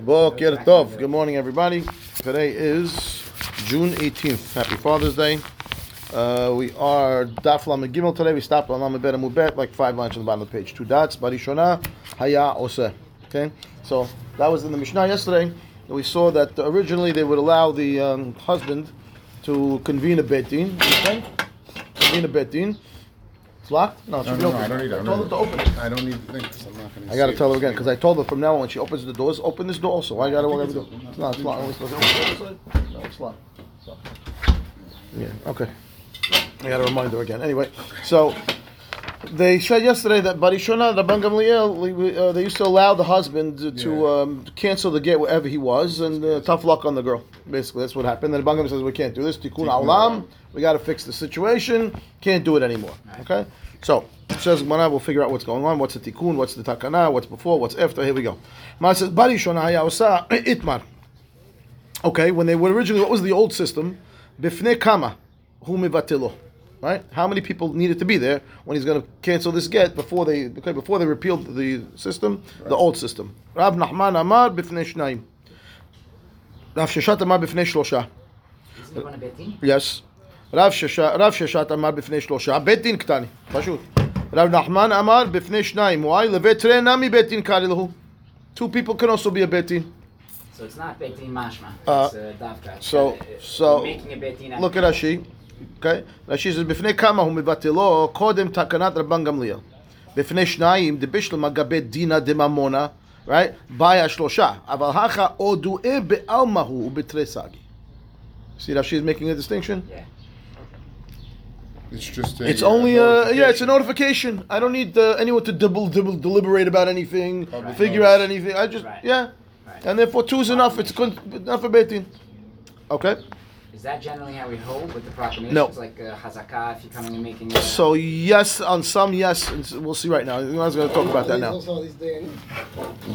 Boker Tov. Good morning, everybody. Today is June 18th. Happy Father's Day. Uh, we are Daf Lamed Gimel today. We stopped on Lamed Bet Amubet, like five lines on the bottom of the page. Two dots. Barishona Haya Oseh. Okay, so that was in the Mishnah yesterday. We saw that originally they would allow the um, husband to convene a betin. Okay, convene a betin. It's locked. No, it should No, be no, open. I don't need it. I I told her to open it. I don't need things. I'm not gonna. I gotta see tell her again because I told her from now on when she opens the doors, open this door also. I gotta walk every door? It's. It's locked. Always to open the? No, it's locked. So. Yeah. Okay. I gotta remind her again. Anyway, so they said yesterday that Barishona, Rabban Gamliel, uh, they used to allow the husband to, to Yeah. um, cancel the get wherever he was, and uh, tough luck on the girl. Basically, that's what happened. Then the Bangam says we can't do this. Tikkun Alam. We got to fix the situation. Can't do it anymore. Okay. So it says Gemara. We'll figure out what's going on. What's the tikkun? What's the takana? What's before? What's after? Here we go. Gemara says Barishona Hayausa Itmar. Okay, when they were originally, what was the old system? Bifne kama, hu mivatilo. Right? How many people needed to be there when he's going to cancel this get before they okay, before they repealed the system, the old system? Rav Nachman Amar bifne shnayim. Rav Sheshat Amar bifne shlosha. Isn't it one of Betin? Yes. Rav Sheshat Rav Sheshat Amar bifne shlosha. בית דין קטני. פשוט. רב נחמן אמר בפני שניים. Why? לבית תראה נמי בית דין קרא להו. Two people can also be a beit din. So it's not Betin Mashma. Uh, It's uh, Davka. so- Uh, so- making a Betin. Look at Rashi. Okay? Rashi says, בפני כמה הוא מבטלו קודם תקנת רבן גמליאל. בפני שניים דבישלמה גבי דינא דממונה, right? באי השלושה. אבל הכא עודואה בעלמא הוא ובתריסגי. See, Rashi is making a distinction. Yeah. It's just a. It's uh, only a yeah, it's a notification. notification. I don't need uh, anyone to double, double deliberate about anything, Right. figure out anything. I just Right. yeah, Right. and therefore two is enough. It's good enough for beitin. Okay. Is that generally how we hold with the proclamations? No. Like uh, Hazakah, if you're coming and making a. So yes, on some yes, and s- we'll see right now. I was going to talk about that now.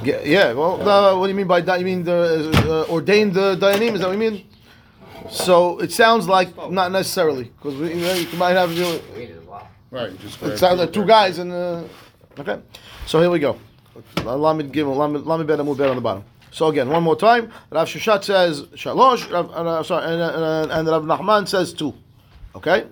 Yeah, yeah. Well, the, what do you mean by that? You mean the uh, ordained uh, dayanim? Is that what you mean? So it sounds like not necessarily because we you, know, you might have you know, Wait. Right. Just it sounds like two guys and uh, okay. So here we go. Lamed give Lamed bet Amud bet on the bottom. So again, one more time. Rav Sheshat says shalosh. Rav, uh, sorry, and, uh, and Rav Nachman says two. Okay.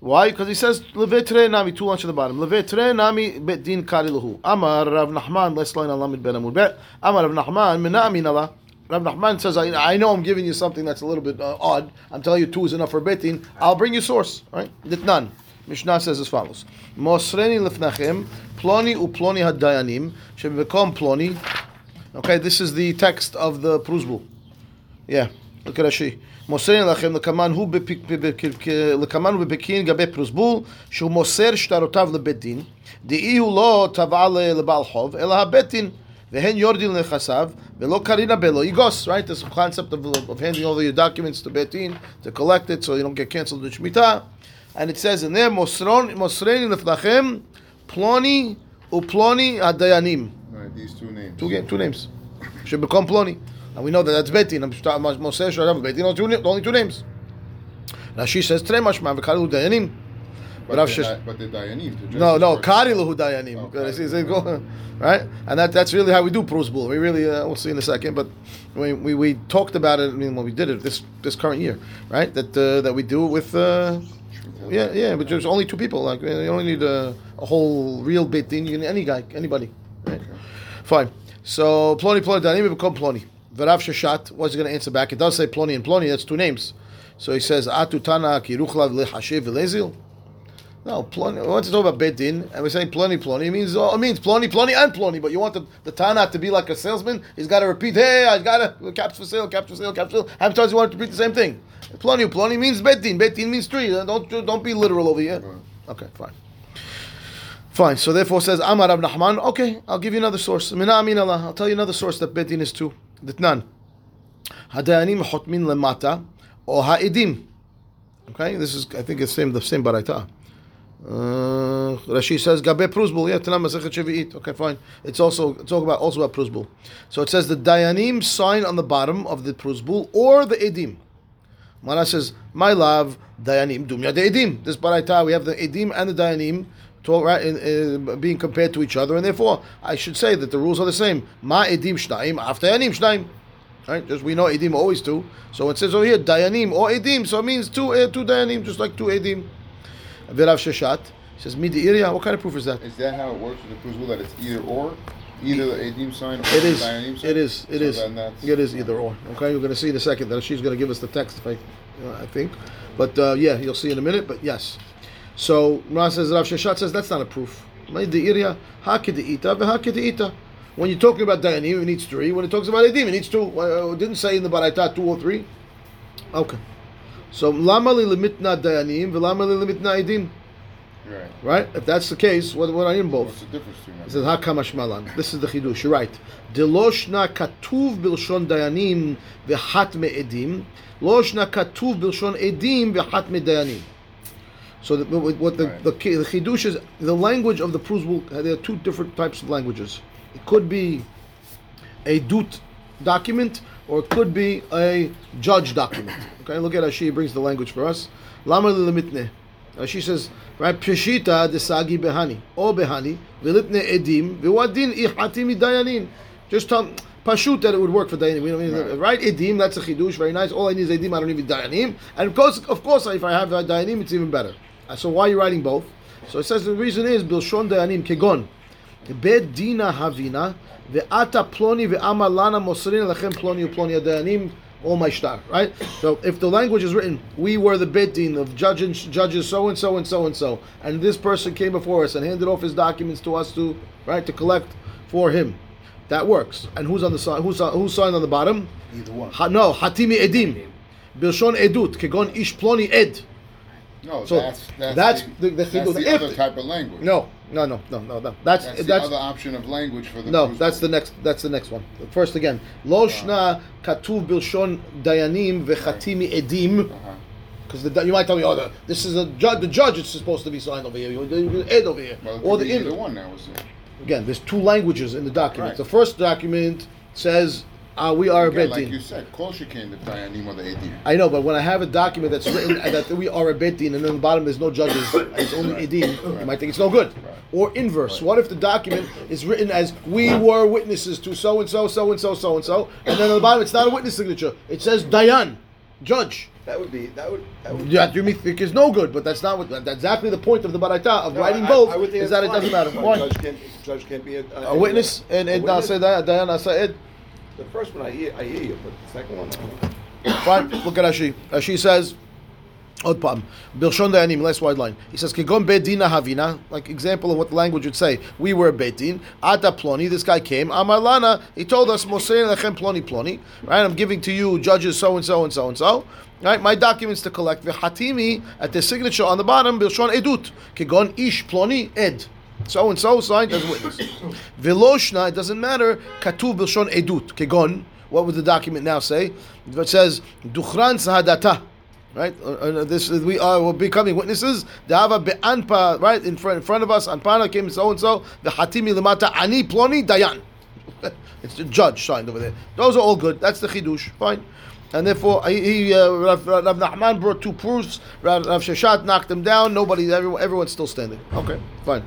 Why? Because he says levetre nami two lines on the bottom. Levetre nami bet din kari lahu. Amar Rav Nachman. Let's line on Lamed ben Amud bet. Amar Rav Nachman minami nala. Rav Nachman says, I, I know I'm giving you something that's a little bit uh, odd. I'm telling you two is enough for betin. I'll bring you source. Right? Ditnan. Mishnah says as follows: Mosreni lefnachem ploni uploni hadayanim shebekom ploni. Okay, this is the text of the Pruzbul. Yeah, look at Rashi. מוסר לכם לקמן הוא בפק- בפק- לקמן הוא בפקין גבי פרוסבול שהוא מוסר שטרותיו לבית דין דאי הוא לא תבע ל- לבעל חוב אלא הבית דין Vehen yordim lechasav velo karina belo igos. Right, this concept of, of handing over your documents to Betin to collect it so you don't get canceled in shmita. And it says in there mosron Mosrein lefnachem ploni uploni adayanim. Right, these two names. Two, two names. Should become ploni. And we know that that's Betin. Moshe should have Betin only two names. Rashi says tre mashma dayanim. But, Rav Di- but the Dayanim. No, no, were- Kari Lahu Dayanim. Because Kari it's- it's Lahu. go- Right? And that, that's really how we do Pruzbul. We really, uh, we'll see in a second, but we, we, we talked about it, I mean, when we did it this this current year, right? That uh, that we do it with, uh, yeah, yeah, but there's only two people. Like, you only need a, a whole real Betin. You can any guy, anybody. Right? Fine. So Ploni Ploni Danim become Ploni. Verav Sheshat. What's he going to answer back? It does say Ploni and Ploni. That's two names. So he says Atu Tana Kiruchlav Lehashev Velezil. No, Ploni. We want to talk about Bet Din, and we're saying Ploni Ploni. It means oh, it means Ploni Ploni and Ploni. But you want the, the Tana to be like a salesman. He's got to repeat. Hey, I got a caps for sale, caps for sale, caps for sale. How many times you want to repeat the same thing? Ploni Ploni means Bet Din. Bet Din means three. Uh, don't don't be literal over here. Okay, fine. Fine. So therefore says Amar Rab Nachman. Okay, I'll give you another source. Mina amin Allah. I'll tell you another source that Betin is two. Ditnan. Hadayanim hotmin lemata or ha'idim. Okay, this is I think it's same the same baraita. Uh, Rashi says Gabe Pruzbul. Yeah, Tanam Masechet Shevi'it. Okay, fine. It's also talk about also about Pruzbul. So it says the Dayanim sign on the bottom of the Pruzbul or the Edim. Mara says, my love, Dayanim, Dumya the Edim. This baraita we have the Edim and the Dayanim talk right in, being compared to each other, and therefore I should say that the rules are the same. Ma edim shnaim after yanim shnaim. Right, just we know edim always two. So it says over here dayanim or edim, so it means two uh, two dayanim, just like two edim. Virav Sheshat says midi iria. What kind of proof is that? Is that how it works with the Rule that it's either or? Either the Adim sign or It the is. Dayanim sign? It is, it so is. It is either or. Okay, you're going to see in a second that she's going to give us the text. If I, uh, I think, but uh, yeah, you'll see in a minute. But yes. So Ra says Rav Sheshat says that's not a proof. Midi iria hakideita v'hakideita. When you're talking about dayanim, it needs three. When it talks about edim, it needs two. Uh, it didn't say in the baraita two or three. Okay. So lama li limitna dayanim v'lama li limitna edim. Right. Right? If that's the case, what what are in both? What's the difference between It them? says Hakamash Malan. This is the chidush. You're right. Deloshna katuv bilshon dayanim v'hat me'edim. Loshna katuv bilshon edim v'hat me'dayanim. So the, what the, Right. the the chidush is the language of the proofs will there are two different types of languages. It could be a dut document or it could be a judge document. Okay, look at Ashi brings the language for us. Lama lilimitne. Uh, she says, right, Peshita desagi behani or behani velitne edim v'wadin ihatimi dayanin. Just tell pashut that it would work for dayanim. We don't mean right. right edim. That's a chidush. Very nice. All I need is edim. I don't need dayanim. And of course, of course, if I have dayanim, it's even better. Uh, so why are you writing both? So it says the reason is bilshon dayanim kegon. Bed dina havina Ve'ata ploni ve'amar lana mosrin lechem ploni uploni adayanim all my star, right? So if the language is written, we were the bidding of judges, judges so and so and so and so, and this person came before us and handed off his documents to us to, right, to collect for him, that works. And who's on the side? Who's, who's signed on the bottom? Either one. Ha, no, hatimi edim, bilshon edut, kegon ish ploni ed. No, so that's that's, that's the, the, the, the, the other type of language. No, no, no, no, no, no. That's that's, that's, the other option of language for the. No, that's the next. That's the next one. First again, lo shna katuv bilshon dayanim vechatimi edim. Uh-huh. Because you might tell me, oh, the, this is a judge. The judge is supposed to be signed over here. You ed over here, Well, or the either one now. Is it? Again, there's two languages in the document. Right. The first document says uh, we are a Again, like you said, Kol Shekain the Dayanim or the Adim. I know, but when I have a document that's written that we are a bedin, and then the bottom there's no judges, it's only edim, you might think it's no good. Or inverse. What if the document is written as we were witnesses to so and so, so and so, so and so, and then on the bottom it's not a witness signature. It says Dayan, judge. That would be that would. That would That you think is no good, but that's not what. That's exactly the point of the baraita of No, writing I- both I would think is that it doesn't matter. Why? Judge can't, judge can't be a, uh, A witness and and witness? say that Dayan Asa Ed. The first one I hear, I hear you, but the second one. Fine. Look at Rashi. Rashi says, Od Pam. Bilshon Dayanim, last wide line. He says, Kegon Bedina Havina, like example of what the language would say. We were Bedin. Ata Ploni, this guy came. Amalana, he told us, Mosein Lechem Ploni Ploni. Right? I'm giving to you judges so and so and so and so. Right? My documents to collect. V'hatimi, at the signature on the bottom, Bilshon Edut. Kegon Ish Ploni Ed. So and so signed as witness. Veloshna, it doesn't matter. Katu Bilshon Edut. Kegon. What would the document now say? It says, Duchran Sahadata. Right. Uh, uh, this is, we are we're becoming witnesses. Dava be'anpa. Right in front in front of us. Anpana came so and so. The hatimi lemata ani ploni dayan. it's the judge signed over there. Those are all good. That's the chidush. Fine. And therefore, he, uh, Rav, Nachman brought two proofs. Rav Sheshat knocked them down. Nobody, everyone, everyone's still standing. Okay, fine.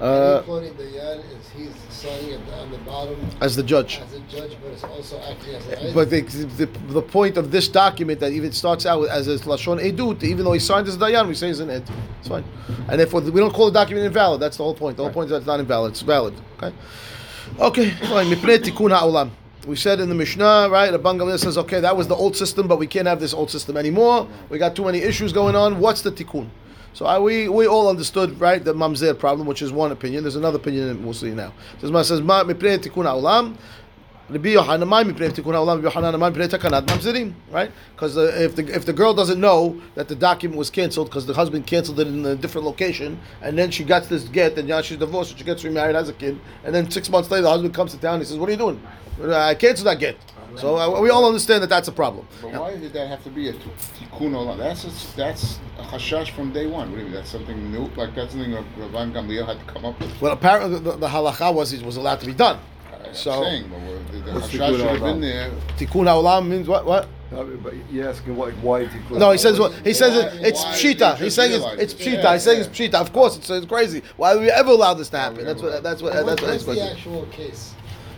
Uh, Including the Yan is he's signing it on the bottom as the judge. as a judge, but it's also acting as an But the, the, the point of this document that even starts out as a lashon edut, even though he signed as a dayan, we say it's an ed. It's fine, and therefore we don't call the document invalid. That's the whole point. The whole point is that it's not invalid. It's valid. Okay. Okay. Fine. Mipnei tikkun ha'olam. We said in the Mishnah, right? The Bangamil says, okay, that was the old system, but we can't have this old system anymore. We got too many issues going on. What's the tikkun? So I, we we all understood, right, the mamzer problem, which is one opinion. There's another opinion that we'll see now. Says, "Ma says, ma mipnei tikkun ha'olam." Rabbi Yohanan, my mipnei tikkun ha'olam, Rabbi Yohanan, my mipnei takanat mamzerim, right? Because if the if the girl doesn't know that the document was canceled because the husband canceled it in a different location, and then she gets this get, and now she's divorced, and she gets remarried, has a kid, and then six months later the husband comes to town, and he says, "What are you doing? I canceled that get." So uh, we all understand that that's a problem. But why did that have to be a t- tikkun olam? That's a, that's a chashash from day one. What do you mean? That's something new. Like that's something that Rav Gamliel had to come up with. Well, apparently the, the halacha was it was allowed to be done. I'm So saying, but what- the, the What's chashash tikkun should have been there. tikkun olam means what? What? I mean, but you're asking like why is he close? No, he says what he says. It, Why- it's why pshita. He's saying it's, realize it's it. pshita. Yeah, He's saying yeah. it's pshita. Of course, it's, it's crazy. Why would we ever allow this to happen? That's what. That's what. That's What- That's what what's his the actual case?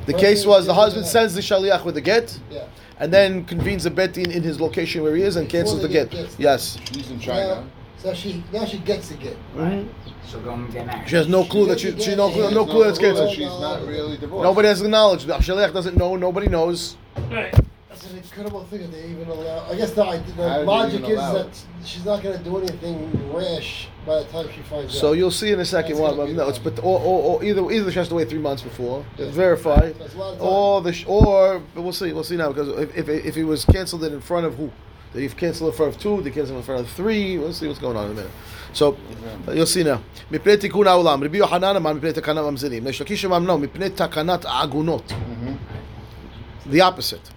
The case was the husband sends the shaliach with the get, Yeah. and then convenes the bet in, in his location where he is and cancels the get. get- Yes. He's in China. so she now she gets the get. Right. She'll go and get married. She has no clue that she she no clue, no clue that it's canceled. She's not really divorced. Nobody has acknowledged. The shaliach doesn't know. Nobody knows. That's an incredible thing that they even allow. I guess the, How the do they logic even is allow that it? she's not going to do anything rash by the time she finds So out. you'll see in a second. That's Well, gonna be no, the it's but or, or, or either either she has to wait three months before Yeah. verify, That's a lot of time. or the sh- or but we'll see. We'll see now because if, if if he was canceled it in front of who, did he cancel it in front of two? Did he cancel it in front of three? We'll see what's going on in a minute. So uh, you'll see now. מפני תיקון העולם, רבי יוחנן אמר מפני תקנת ממזרים, יש לקיש אמר no, מפני תקנת העגונות. The opposite.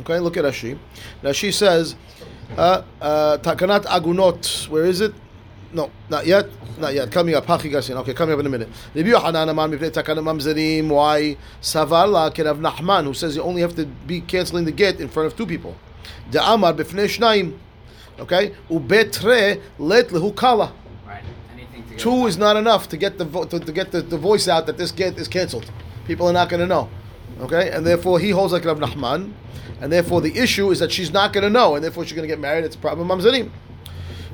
Okay, look at Rashi. Rashi says, uh, uh, Takanat Agunot, where is it? No, not yet. Not yet. Coming up. Hachi. Okay, coming up in a minute. Rabbi Yohanan Amar Mipnei Takanat Mamzerim. Why? Savarla can have Nahman, who says you only have to be canceling the get in front of two people. The Amar Bifnei Shnaim. Okay? Ubetre let lehu kala. Right. Anything to get Two is not enough to get the vo- to, to get the, the voice out that this get is canceled. People are not going to know. Okay, and therefore he holds like Rav Nachman, and therefore the issue is that she's not going to know, and therefore she's going to get married. It's a problem. Mamzerim.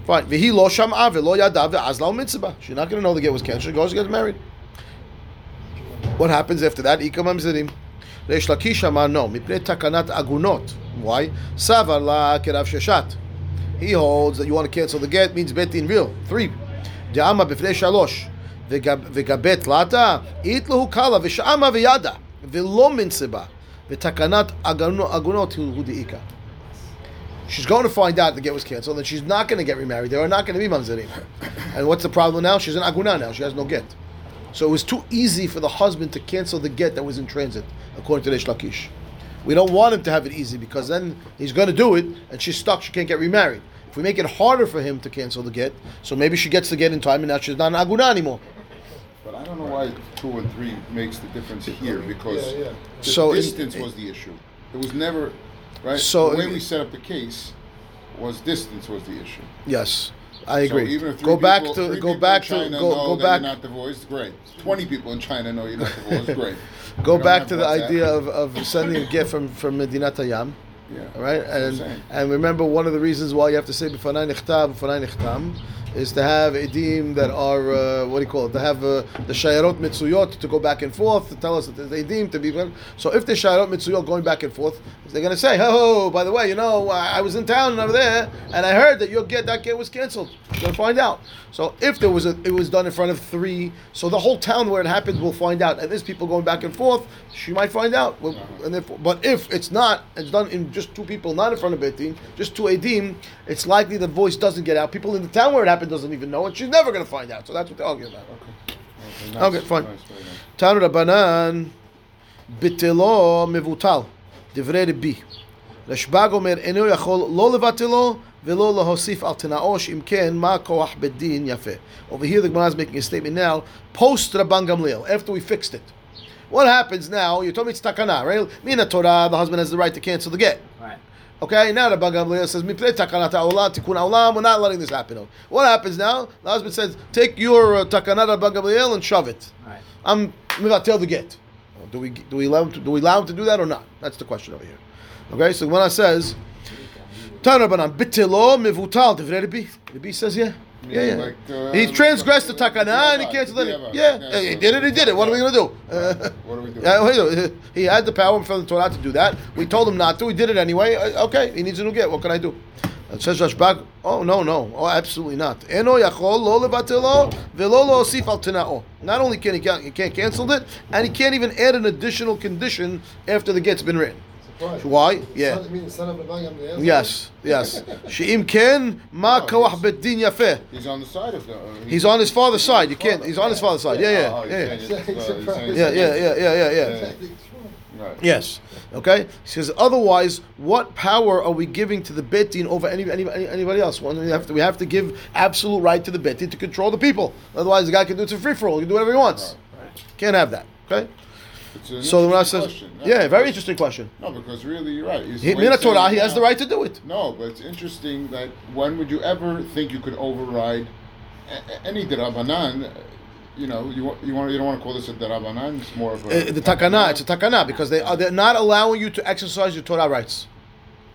Fine. V'hi lo sham'a v'lo yada ve'azla mitzvah. She's not going to know the get was canceled. She goes and gets married. What happens after that? Ika mamzerim. Reish Lakish amar no. Mipnei takanat agunot. Why? Savar la kerav sheshat. He holds that you want to cancel the get means bet in real. Three. Da'ama b'fnei shalosh. וגבי תלתה, אית לו קלה ושעמה וידה, ולא מנסיבה, V'takanat agunot hudiika. She's going to find out the get was canceled, and she's not going to get remarried. There are not going to be mamzerim. And what's the problem now? She's an aguna now. She has no get. So it was too easy for the husband to cancel the get that was in transit, according to the Lakish. We don't want him to have it easy because then he's going to do it, and she's stuck. She can't get remarried. If we make it harder for him to cancel the get, so maybe she gets the get in time, and now she's not an aguna anymore. But I don't know why two and three makes the difference here because Yeah, yeah. the So in- distance was the issue. It was never right. So the way in- we set up the case was distance was the issue. Yes, I So agree. even if three go back people, to three go people back in to China go know go that back You're not divorced. Great. Twenty people in China know you're not divorced. Great. go You don't back have to the WhatsApp. idea of, of sending a gift from from Medinat Hayam. Yeah. All right, That's what I'm and saying. and remember one of the reasons why you have to say b'fanai nichtav b'fanai nichtam is to have edim that are uh, what do you call it? To have uh, the shayarot mitzuyot to go back and forth to tell us that there's edim to be. So if the shayarot mitzuyot going back and forth, they're going to say, "Oh, by the way, you know, I was in town over there, and I heard that your get that get was canceled." You're going to find out. So if there was a, it was done in front of three, so the whole town where it happened will find out, and there's people going back and forth. She might find out, and if, but if it's not, it's done in just two people, not in front of Betin, just two edim. It's likely the voice doesn't get out. People in the town where it happened doesn't even know, and she's never going to find out. So that's what they're arguing about. Okay, Okay, nice, fine. nice, very nice. Tanu Rabbanan, ביטלו מבוטל, דברי רבי. רשב"ג אומר, אינו יכול לא לבטלו ולא להוסיף על תנאו, שאם כן, מה כוח בית דין יפה. Over here the Gemara is making a statement now, post Rabban Gamliel, after we fixed it. What happens now, you told me it's takana, right? Mina Torah, the husband has the right to cancel the get. Okay, now the Gamliel says, "Mipnei takanat ha'olam, tikkun ha'olam, we're not letting this happen. What happens now? The husband says, take your uh, takanat Rabban Gamliel and shove it. Right. I'm tell the get. Do we do we allow him to do we allow him to do that or not? That's the question over here. Okay, so when I says Tanabanan bitilo mivutal Rabbi. Rabbi says yeah. Yeah, yeah. like, uh, he transgressed the takana and he canceled it. Yeah, Yeah, he did it. He did it. What are we gonna do? Uh, What are we doing? he had the power from the Torah to do that. We told him not to. He did it anyway. Uh, Okay, he needs a new get. What can I do? It says Rashbag. Oh no, no, oh absolutely not. Eno yachol lo levatelo velo lo osif al tenao. Not only can he can't, he can't cancel it, and he can't even add an additional condition after the get's been written. Surprise. Why? Yeah. Son, mean, son of a bang, I'm the answer. Yes, yes. She'im ken ma No, kawach he's- bet din yafeh. He's on the side of the. uh, He's on his father's side. You can't. He's on his father's side. Yeah, Oh, yeah, he's yeah, saying it's, he's saying yeah, yeah, yeah, yeah, yeah, yeah. Exactly, it's wrong. Right. Yes. Okay. He says otherwise, what power are we giving to the betin over any, any, any- anybody else? Well, we have to we have to give absolute right to the betin to control the people. Otherwise, the guy can do it for free for all. He can do whatever he wants. Can't have that. Okay. It's an So the Gemara interesting says, question. No, yeah, very interesting question. No, because really, you're right. It's He, Mina Torah, he has the right to do it. No, but it's interesting that when would you ever think you could override a- a- any derabanan? You know, you you want you don't want to call this a derabanan. It's more of a Uh, the takana, it's a takana because they are they're not allowing you to exercise your Torah rights.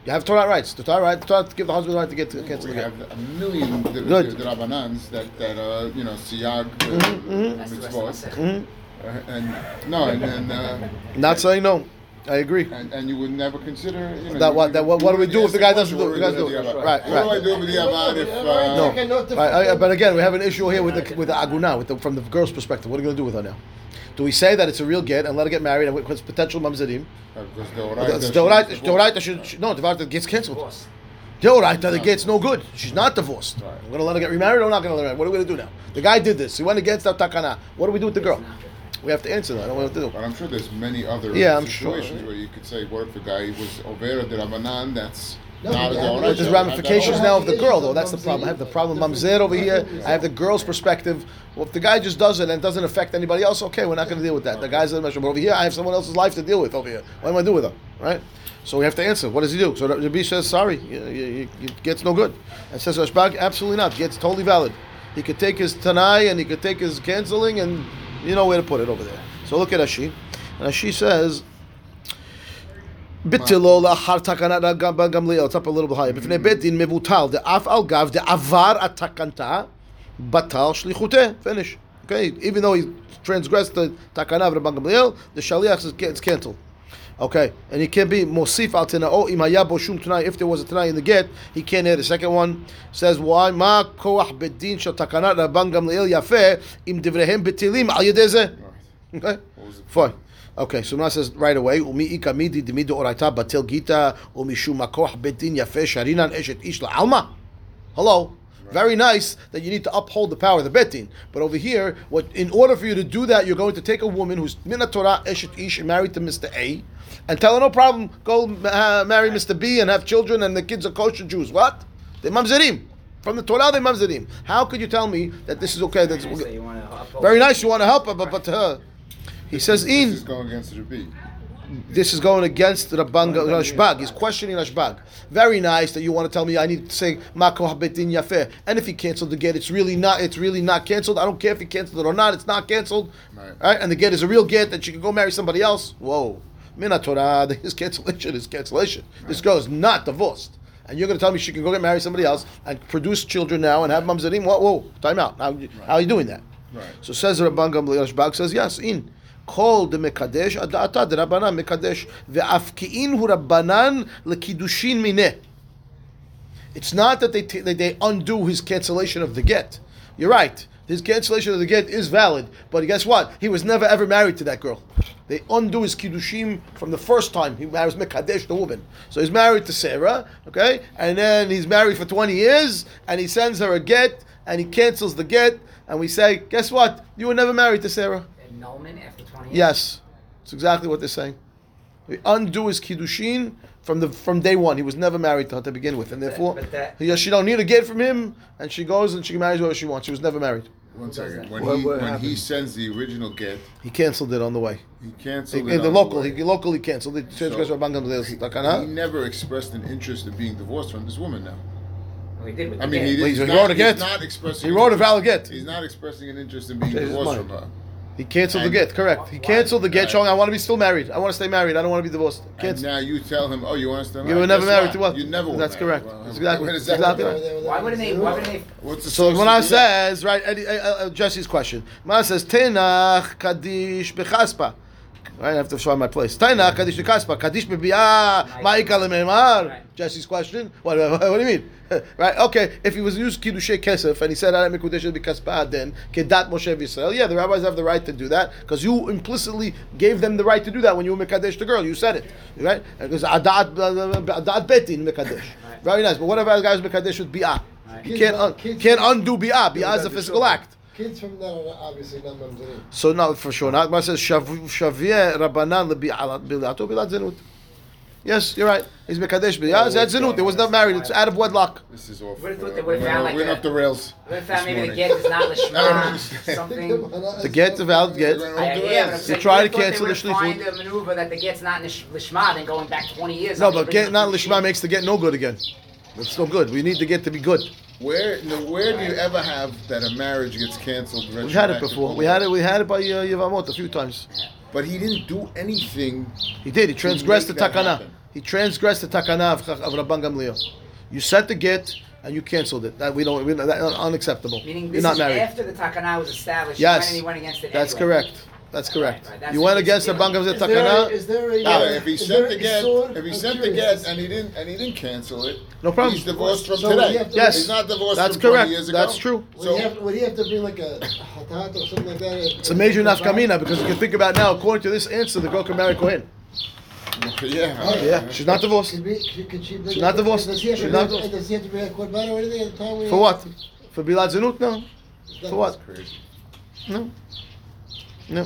You have Torah rights. The Torah right, the Torah to give the husband the right to get to cancel We the have a million der- derabanans that that uh, you know siyag uh, Mm-hmm, That's the rest mitzvot, set. Uh, and no, and and, uh, Not saying no. I agree. and and you would never consider you know That what- that what- what do we do if the guy doesn't do it? what The guy do we doesn't do do it. with Right, What do I right. do with the Yavad if No. uh, no different. I, I, but again, we have an issue here with the with the aguna, with the, from the girl's perspective. What are you going to do with her now? Do we say that it's a real get and let her get married and with potential mamzerim? because the Oraita It's should- Deoraita, Deoraita should, should no Deoraita gets cancelled. Divorce. Deoraita, the get's no good. She's not divorced. Right. We're going to let her get remarried or we're not going to let her. What are we going to do now? The guy did this. He went against our takana. What do we do with the girl? We have to answer that. I don't want to do. But I'm sure there's many other Yeah, I'm sure. situations where you could say, what if the guy was Overa de Ramanan, that's No, not a but Deoraita. But there's ramifications now of the girl, though. That's the problem. I have the problem I'm mamzer over here. I have the girl's perspective. Well, if the guy just does it and it doesn't affect anybody else, okay, we're not going to deal with that. The guy's a measure. But over here, I have someone else's life to deal with over here. What am I do with her? Right? So we have to answer. What does he do? So Rabbi says, sorry, it gets no good. And says Rashbag, absolutely not. Gets totally valid. He could take his tanai and he could take his canceling and you know where to put it over there. So look at Ashi. And Ashi says, ביטלו לאחר תקנת רבן גמליאל, it's up a little bit higher, בפני בית דין מבוטל, דאף על גב דעבר התקנתה, בטל שליחותה, finish. Okay, even though he transgressed the תקנה of רבן גמליאל, the shaliach is it's canceled. Okay, and he can't be mosif al tena'o imaya imayaboshum tonight. If there was a tonight in the get, he can't hear the second one. Says why ma koach bedin shel rabangam leil gamliel yafeh im divrehem betilim al yedeze. Okay, fine. Okay, so now says right away, Umi ikamidi dimidu oraita batil gita umishum makoch bedin yafeh sharinan eshet ish la alma. Hello very nice that you need to uphold the power of the betin, but over here, what in order for you to do that, you're going to take a woman who's mina Torah eshet ish and married to Mister A, and tell her no problem, go uh, marry Mister B and have children, and the kids are kosher Jews. What? They mamzerim. From the Torah, they mamzerim. How could you tell me that this is okay? That's, So you want to uphold- very nice. You want to help her, but but to her, he says in. This is going against the Rabbi. This is going against Rabban Rashbag. He's questioning Rashbag. Very nice that you want to tell me I need to say Makoh Betin Yafeh. And if he canceled the get, it's really not. It's really not canceled. I don't care if he canceled it or not. It's not canceled. Right. Right? And the get is a real get that she can go marry somebody else. Whoa, Mina Torah. His cancellation is cancellation. This girl is not divorced. And you're going to tell me she can go get married somebody else and produce children now and have mamzerim? Whoa, whoa, time out. How, how are you doing that? Right. So says Rabban Gamliel Rashbag says yes in called the mekadesh adata the rabbanan mekadesh ve'af ki'inhu rabbanan lekidushin mineh. It's not that they, t- that they undo his cancellation of the get. You're right. His cancellation of the get is valid, but guess what? He was never ever married to that girl. They undo his kiddushim from the first time he marries Mekadesh, the woman. So he's married to Sarah, okay, and then he's married for 20 years, and he sends her a get, and he cancels the get, and we say, guess what? You were never married to Sarah. Annulment after 20 years? Yes, it's exactly what they're saying. We undo his kiddushin from the from day one. He was never married to her to begin with, and therefore but that- he, she don't need a get from him, and she goes and she marries whoever she wants. She was never married. One does second. that? When, What- he, what when he sends the original get, He canceled it on the way. he He, canceled in it the on local, way. he locally canceled it. So- Transgressed Rabban He never expressed an interest in being divorced from this woman now. We did with I the mean, get. he, Well, he's he not, wrote a he's get. not expressing He wrote a valid get. He's not expressing an interest in being Changed divorced from her. He canceled the get. Correct. He canceled the get, Right. showing I want to be still married. I want to stay married. I don't want to be divorced. And Cancel. now you tell him, oh, you want us to? You were never married what? to what? You never were That's married. correct. Well, That's exactly- what is that's that exactly about? right. Why wouldn't they? Why wouldn't they? What's the So source when I of the says right, Eddie, uh, uh, Jesse's question. When I says Tenach Kadish Bechaspa. Right, I have to show my place. Tenach Kadish Bechaspa. Kadish Bebiyah Ma'ikal Memar. Right. Jesse's question. What, what, what do you mean? right, okay. If he was used Kiddushay Kesef and he said I Mekudesh Bechaspa, then Kedat Moshe Yisrael. Yeah, the rabbis have the right to do that because you implicitly gave them the right to do that when you were Mekadesh the girl. You said it, right? Because Adat Adat Betin Mekadesh. Very nice. But what if a guy was Mekadesh with Bi'ah? Right. You can't un- can't undo bi'ah. Bi'ah is a physical act. Kids from that are obviously not mamzerim. So no, for sure. Not. But says shav- shaveh rabanan lebi'alat bi'ato bi'lat zenut. Yes, you're right. He's mekadesh b'iyah. That's zinut. They was not married. It's out of wedlock. This is off. Would've uh, thought we're- like we're a- off the rails. What if I maybe the get is not I don't lishma, understand. something. The get, the valid get. We're I, yeah, but I'm rails. saying, try to would've thought cancel they the would shlichut. find a maneuver that the get's not lishma, then going back 20 years. No, but get not lishma makes the get no good again. It's no good. We need the get to be good. Where, no, where do you ever have that a marriage gets canceled? We had it before. We had it. We had it by uh, Yevamot a few times. But he didn't do anything. He did. He transgressed the takana. happen. He transgressed the takana of, of Rabban Gamliel. You sent the get and you canceled it. That we don't. We, that, unacceptable. Meaning You're this not is married. after the takana was established. Yes, and he went against it that's anyway. correct. That's correct. Right, right, that's you went against the bank of the Is there, a, takana. is there a, Yeah, uh, if he sent there the a get, if he sent the curious. get and he didn't and he didn't cancel it, No problem. He's divorced from So today. to- Yes, he's not divorced that's from correct. years ago. That's true. Would, So he have, would he have to bring like a hatat or something like that? It's a major nafkamina because you can think about now. According to this answer, the girl can marry Kohen. yeah, Yeah, she's not divorced. Could, be, could, could she She's not divorced. Does he have She's to not divorced. Does he have to bring a korban or anything at the time? when he For what? For bilad zinut? No, for what? Crazy. no, no.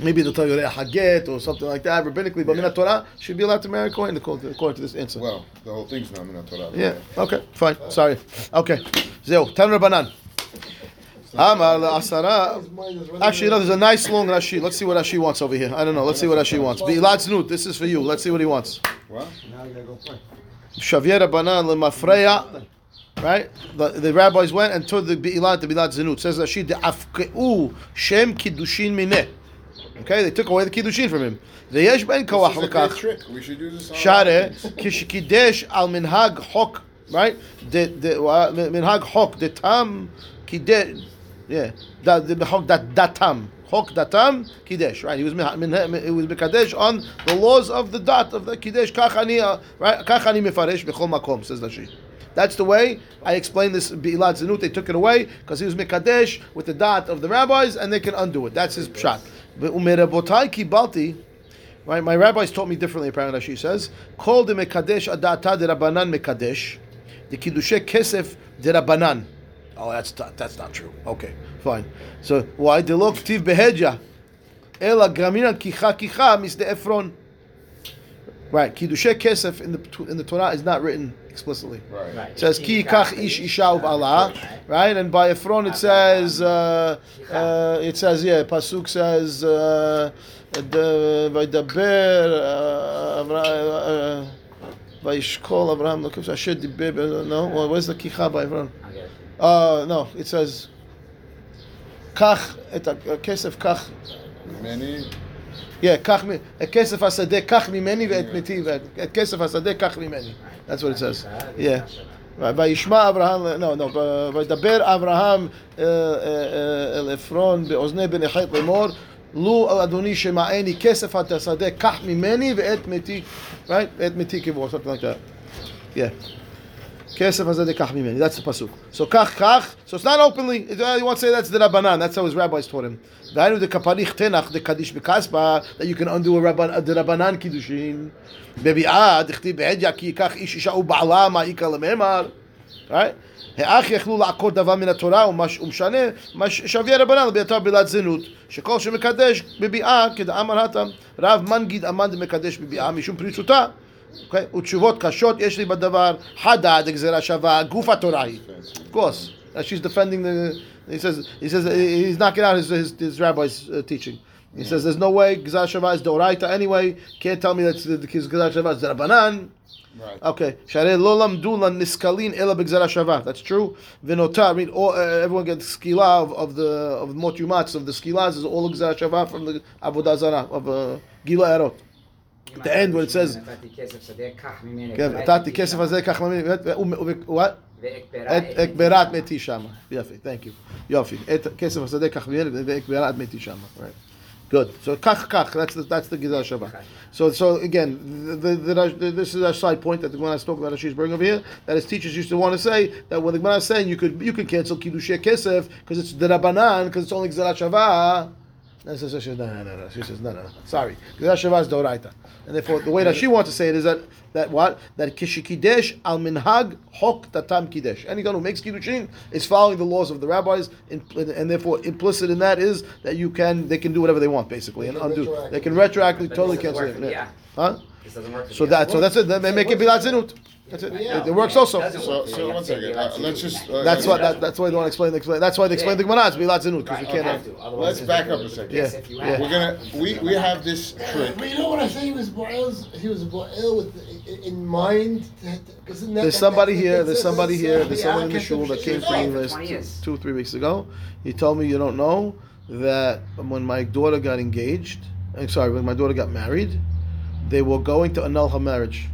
Maybe they'll tell you they're haget or something like that. Rabbinically, but Yeah. minat Torah, she'd be allowed to marry Kohen according to, according to this answer. Well, the whole thing's not Minat Torah. Yeah. Okay. Fine. Sorry. Okay. Zeo. Tan Rabbanan. Amar asara. His mind is running Actually, no. around. There's a nice long Rashi. Let's see what Rashi wants over here. I don't know. Let's see what Rashi wants. Bilat znut. This is for you. Let's see what he wants. What? Now I gotta go play. Shavir Rabbanan lemafreya. Right. The, the rabbis went and told the bilat the bilat znut. Says Rashi the afkeu shem kiddushin mineh. Okay, they took away the kiddushin from him. Veyesh ben koach This is a great lekach. trick. We should do this on Share weddings. kishikidesh al minhag hok, right? The the wa- minhag hok the tam kidesh, yeah. That the hok that datam hok datam kidesh, right? He was he was mekadesh on the laws of the dat of the kidesh. Kachani, uh, right? Kachani mefaresh bechol makom says Rashi. That's the way I explained this bi'ilat zinut. They took it away because he was mekadesh with the dot of the rabbis, and they can undo it. That's his pshat. Kibalti. Right, my rabbis taught me differently. Apparently, she says, "Called the mekadesh adata de rabbanan mekadesh, the kiddushe kesef de rabbanan." Oh, that's that's not true. Okay, fine. So why the log tiv behedja, ela gramina kicha kicha mis de efron. Right, kiddushe kesef in the in the Torah is not written explicitly. Right. Right. It says ki kach ish isha Allah, right? And by Ephron it says uh, uh, it says yeah, pasuk says uh, the vaydaber uh, Avra- uh, vayishkol Abraham look asher diber no well, where's the kicha by Ephron? I'll get it. Uh, no, it says kach et kesef kach Many. yeah, קח, מ- את כסף השדה קח ממני ואת מתי, ואת כסף השדה קח ממני. That's what it says. Yeah. וישמע אברהם, no, no, וידבר אברהם אה, אה, אה, אל עפרון באוזני בני חית לאמור, לו אדוני שמעני כסף השדה קח ממני ואת מתי, right? ואת מתי קבור, something like that. Yeah. כסף הזה דקח ממני, that's the pasuk. So כך כך, so it's not openly, it- uh, you want to say that's the Rabbanan, that's how his rabbis taught him. והיינו דקפריך תנח דקדיש בכספה, that you can undo a Rabban, a דרבנן קידושין. בביאה דכתיב בעדיה כי ייקח איש אישה ובעלה מה איכא לממר. right? האח יכלו לעקור דבר מן התורה ומש- ומשנה מה ש- שוויה רבנן לביאתר בלעד זנות שכל שמקדש בביאה כדאמר התם רב מנגיד אמן דמקדש בביאה משום פריצותה אוקיי? ותשובות קשות יש לי בדבר חדה דגזירה שווה גוף התורה היא of course Uh, she's defending the he says he says uh, he's knocking out his his, his rabbi's uh, teaching he says there's no way gzar shava is doraita anyway can't tell me that the gzar shava is rabbanan Right. Okay. שהרי לא למדו לנסקלין אלא בגזרה שווה. That's true. ונותר, I mean, all, uh, everyone gets skila of, of the of mot yumatz of the skilas is all gzara shava from the avodah zara of uh, gila erot. At the end when it says- כן, נתתי כסף הזה כך ממני, what? את אקברת מתי שמה. יופי, thank you. יופי. את כסף השדה כך ממני ואקברת מתי שמה. Right. Good. So כך כך, that's the, that's the gizah shava. So so again, the, the, the, this is a side point that the Gemara spoke about. She's bringing over here that his teachers used to want to say that when the Gemara is saying you could you could cancel kiddushay kesef because it's the rabbanan because it's only gizah shava. And so, so she says, no, no, no, no. She says, no, no, no. sorry. Shava is doraita. And therefore, the way that she wants to say it is that that what that kishikidesh al minhag hok tatam kidesh. Anyone who makes kiddushin is following the laws of the rabbis, and, and therefore implicit in that is that you can they can do whatever they want basically and undo. They can retroactively totally cancel it. Yeah. Huh? This doesn't work. So that so that's it. They make it bilat zinut. That's it. Yeah. It, it works also. Doesn't So, work. so You one have to say second. bilat Uh, let's just. Uh, That's what. That, that's why they want to explain the explain. That's why they explain the Gemara. It's bilat zinut because we Right, you can't. have to, otherwise Let's back up a second. Yes, Yeah. if you Yeah. We're gonna. We we have this trick. But you know what I say? He was Boaz, he was ill with in mind. That, There's somebody here. There's somebody here. There's someone in the shul that came for to me for last 20 years. two, three weeks ago. He told me you don't know that when my daughter got engaged, I'm sorry, when my daughter got married, they were going to annul her marriage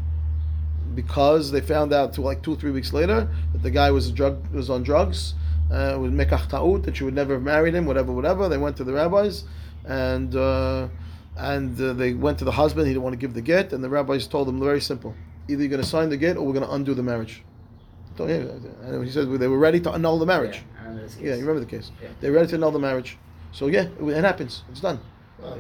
because they found out to like two, three weeks later that the guy was a drug was on drugs, uh, with mekach ta'ut, that she would never have married him, whatever, whatever. They went to the rabbis, and uh, and uh, they went to the husband. He didn't want to give the get, and the rabbis told him very simple: either you're going to sign the get or we're going to undo the marriage. Yeah, and he said they were ready to annul the marriage. Yeah, remember. Yeah, you remember the case. Yeah. They're ready to annul the marriage. So yeah, it, it happens. It's done.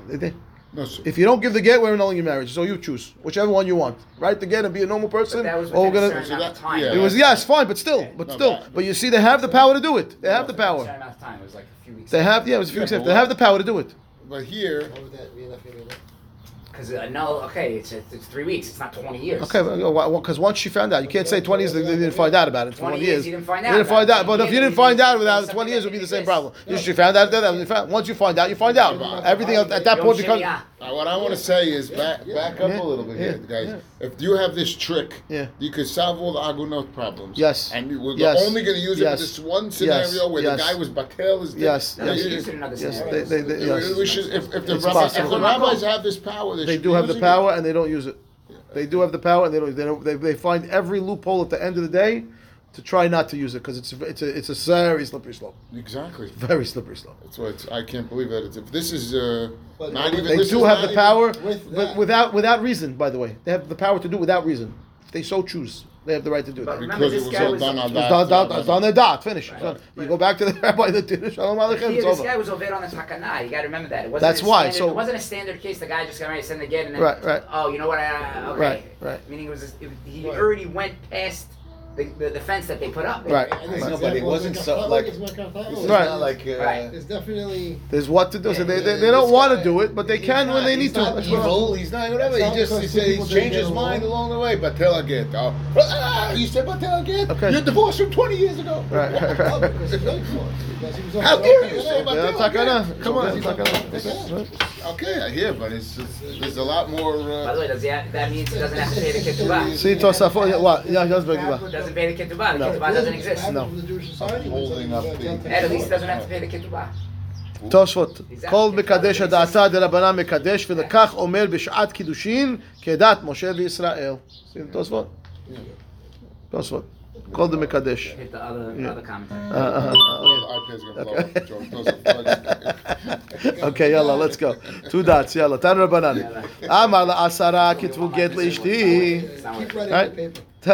They- they- No, so, if you don't give the get, we're annulling your marriage. So you choose whichever one you want. Write the get and be a normal person, But that was or we're gonna. certain amount of time. Yeah. It was yes, fine, but still, but No, still, but- but you see, they have the power to do it. They have the power. certain amount of time. It was like a few weeks. They have, yeah, it was a few Yeah, weeks. but They have the power to do it. but here, Because uh, no, okay, it's it's three weeks. It's not twenty years. Okay, because once she found out, you can't say twenty years. They, didn't find out about it. For 20 years, you didn't find out didn't find out. But if you didn't find out without twenty years, it would be the same problem. You found out. That once you find out, you find out. Everything else at that point becomes. Shemiah. uh, what I want to say is back back up Yeah, a little bit here, yeah, guys. If you have this trick, Yeah. you could solve all the agunot problems. Yes. And you- we're Yes. only going to use it Yes. with this one scenario where Yes. the guy was batel is. Yes, No, yes, you you- it in another yes. scenario. They, they, they, yes. We should, if, if the, It's rabbi, if possible. the rabbis have this power, they, They should do be have the using it. power, and they don't use it. They do have the power, and they don't. They don't. They, they find every loophole at the end of the day to try not to use it because it's it's a it's a very slippery slope. Exactly. Very slippery slope. That's why it's, I can't believe that. It's, if this is uh, But- not even. They do have the power, With but without without reason. By the way, they have the power to do it without reason. If they so choose, they have the right to do But that. Because it this was guy all was. done on It's that. done, done, it's done their dot. Finish. Right. done. You go back to the rabbi that did it. Shalom aleichem. Here, It's this over. guy was over on the takana. You got to remember that. It wasn't That's why, Standard, so- it wasn't a standard case. The guy just got ready to send the get, and then Right, right. Oh, you know what? Uh, okay. Right, right. Meaning it was it, he Right. already went past the, the, the fence that they put up. Right. And this No, but it wasn't so, Talmud like- is Mekach Talmud. It's Right. not like uh, Right. It's definitely. There's what to do. So they, they, they don't this want to guy- do it, but they he's can when not- they need he's to. not That's what- evil. He's not whatever. It's He not just he because said he people changed think his they're mind wrong. along the way. But tell again. Oh, ah, you said but tell again. Okay. You're divorced from 20 years ago. Right, right, No, because he's very close. Because he was on How the dare you say about Yeah, that? takana. Come on. Yeah, takana. Okay, I hear, but it's, it's there's a lot more. By Uh, the way, does he have, that means he doesn't have to pay the ketubah? See Tosafot. yeah, What? Yeah, he does bring it back Doesn't pay the ketubah. The No. ketubah doesn't exist. No. From the Jewish society, Holding up the- Ed at least doesn't have to pay the ketubah. תוספות, Exactly. כל מקדש הדעתה דרבנן מקדש ולכך אומר בשעת קידושין כדת משה וישראל. See the תוספות? תוספות. כל דמקדש. Hit the other Yeah. other commentary. Uh, uh, uh, the iPad's gonna blow up. Joe. Those are plugs. Okay, יאללה, let's go. Two dots, יאללה, תן רבנן. אמר לעשרה כתבו גט לאשתי. It's not Keep working. writing Right. the paper.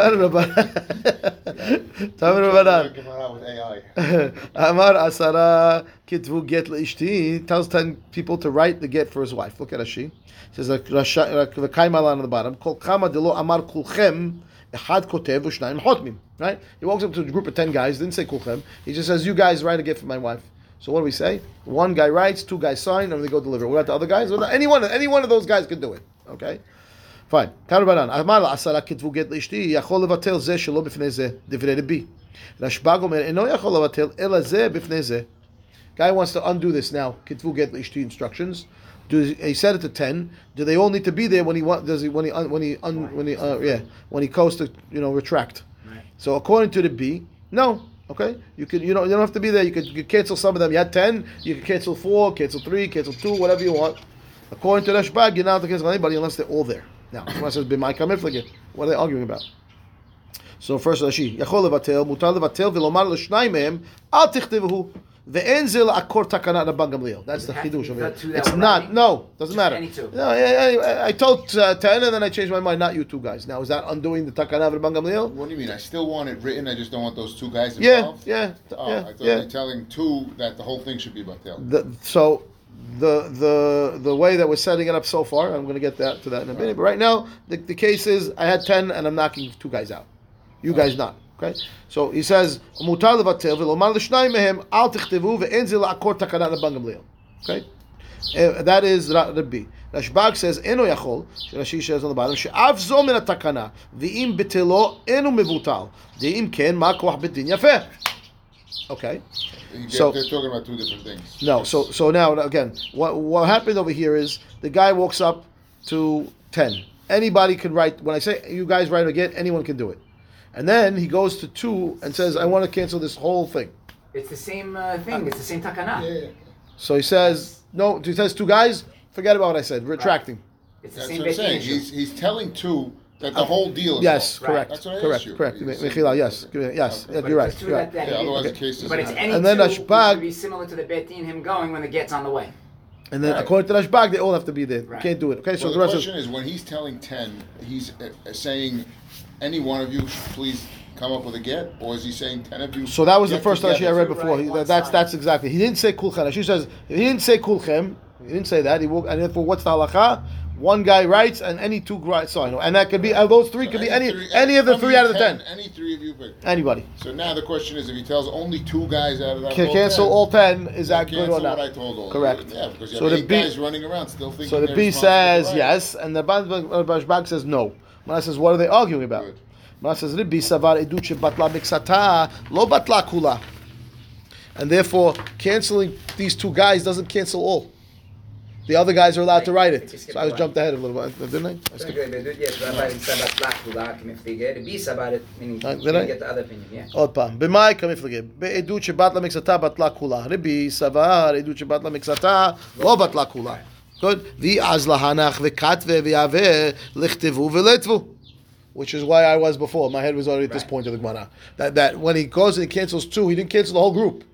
Amar Asara Kitvu Get Ishti tells ten people to write the get for his wife. Look at Ashi. She says the Kaimalan on the bottom. Kol Kama Delo Amar Kulchem Echad Kotev Ushnayim Hotmim. Right? He walks up to a group of ten guys. Didn't say Kulchem. He just says, "You guys write a get for my wife." So what do we say? One guy writes, two guys sign, and they go deliver. What about the other guys? Any one, any one of those guys can do it. Okay. Fine. כאן רבנן, אמר לעשרה כתבו גט לאשתי, יכול לבטל זה שלא בפני זה, דברי רבי. רשב"ג אומר, אינו יכול לבטל, אלא זה בפני זה. Guy wants to undo this now. כתבו גט לאשתי instructions. Do, he said it to ten. Do they all need to be there when he want? Does he when he un, when he un, when he uh, yeah when he goes to you know retract? Right. So according to the B, no. Okay, you can you know you don't have to be there. You could, you could cancel some of them. You had ten. You can cancel four, cancel three, cancel two, whatever you want. According to Rashbag, you're not to cancel anybody unless they're all there. Now, someone says b'mai kamiflige. What are they arguing about? So first Rashi, יכול לבטל, מותר לבטל ולומר לשניים מהם, אל תכתבו, ואין זה לעקור תקנה רבן גמליel. That's the Does it have to חידוש be of the it. two that It's were not, writing? no, doesn't Just matter. any two? No, I, I, I told uh, ten and then I changed my mind, not you two guys. Now, is that undoing the takana of Rabban Gamliel? What do you mean? I still want it written. I just don't want those two guys Yeah, involved. yeah, Oh, yeah, I thought yeah. you were telling two that the whole thing should be batel. The, so the the the way that we're setting it up so far, I'm going to get that to that in a minute. But right now, the, the case is I had ten and I'm knocking two guys out. You guys not. Okay, so he says, "Mutar levatel v'lomar l'shnayim mehem al tichtavu ve'en ze la'akor takana rabban gamliel." Okay, Uh, that is Rabbi. Rashbag says, "Eno yachol." Rashi says on the bottom, "She'av zo min hatakana, v'im betelo enu mevutal, de'im ken ma koach yafeh." Okay. You get- So- they're talking about two different things. No, so so now again, what what happened over here is the guy walks up to ten. Anybody can write. When I say you guys write again, anyone can do it. And then he goes to two and says, "I want to cancel this whole thing." It's the same uh, thing. It's the same takana. Yeah, yeah. So he says, "No." He says, two guys. Forget about what I said. Retracting. It's the That's same what I'm saying. issue. He's, he's telling two that the whole deal is Yes, off. Right. correct, That's what I correct, asked you. correct. You said Michila, yes. yes, yes, Okay. yeah, you're right. It's true You're that- right. that Yeah, he- otherwise the case is But it's any And then two Rashbag- would be similar to the Beit Din, him going when the get's on the way. And then Right. according to Rashbag, they all have to be there. You Right. can't do it. Okay, so Well, the the rest question is is, when he's telling ten, he's uh, uh, saying, any one of you please come up with a get, or is he saying ten of you? So that was the get first Rashi I together? read before. Right, He, one that's side. that's exactly. He didn't say kulchem. She says he didn't say kulchem. He didn't say that. He walked, and therefore, what's the halacha? One guy writes, and any two writes. So I know, and that could be uh, those three So could be any three- any of the three out of the ten. Any three of you pick. Anybody So now the question is, if he tells only two guys out of that can cancel 10, all ten. Is that good or not? What I told all Correct. Yeah, because you So have the eight B- guys running around still thinking. So the B says right. yes, and the Rashbag says no. Mana says, what are they arguing about? Good. Mana says, Ribbi savar edut batla miksata lo batla kula. And therefore, canceling these two guys doesn't cancel all. The other guys are allowed to write it. So I was jumped ahead a little bit, didn't I? I skipped. Yes, Rabbi Sabat Lachula, Kmiftige. The Bis about it, meaning Uh, you did I? get the other opinion, yeah. עוד פעם, במאי כמפלגה, בעדות שבת למקצתה בטלה כולה. רבי סבר, עדות שבת למקצתה לא בטלה כולה. Good. ויעז להנח וכתבה ויהווה לכתבו ולטבו. Which is why I was before. My head was already at this Right. point of the Gemara. That, that when he goes and he cancels two, he didn't cancel the whole group.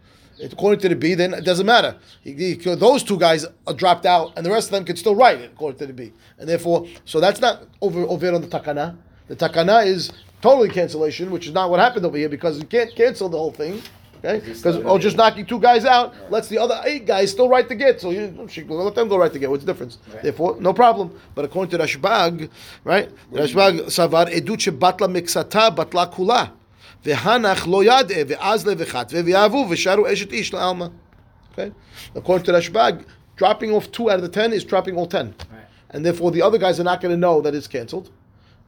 According to the B, then it doesn't matter. He, he- those two guys are dropped out, and the rest of them can still write it according to the B. And therefore, so that's not over over on the takana. The takana is totally cancellation, which is not what happened over here because you can't cancel the whole thing. Okay, because oh, just knocking two guys out lets the other eight guys still write the get. So you let them go write the get. What's the difference? Right. Therefore, no problem. But according to Rashbag, right? Rashbag savar edut shebatla miksata batla kula. והנח לא ידעה, ואז לבחת, ויאהבו, ושרו אשת איש לעלמא. Okay? According to Rashbag, dropping off two out of the ten is dropping all ten. Right. And therefore the other guys are not going to know that it's cancelled.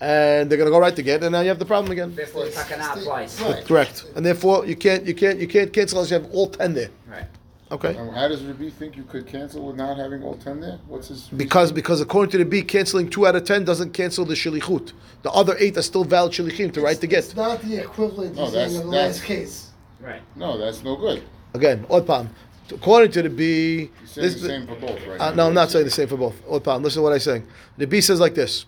And they're going to go right to get, and now you have the problem again. Therefore, the takana applies. Right. Correct. And therefore you can't you can't you can't cancel unless you have all ten there. Right. Okay? Now, how does Rabbi think you could cancel with not having all ten there? What's his? Because because according to the B, canceling two out of ten doesn't cancel the shilichut. The other eight are still valid shilichim to write to It's get. not the equivalent No, that's- of the that's- last case. Right. No, that's no good. Again, Odpam. According to the B, You're saying this, the same for both, right? Uh, no, I'm not saying the same for both. Odpam, listen to what I'm saying. The B says like this.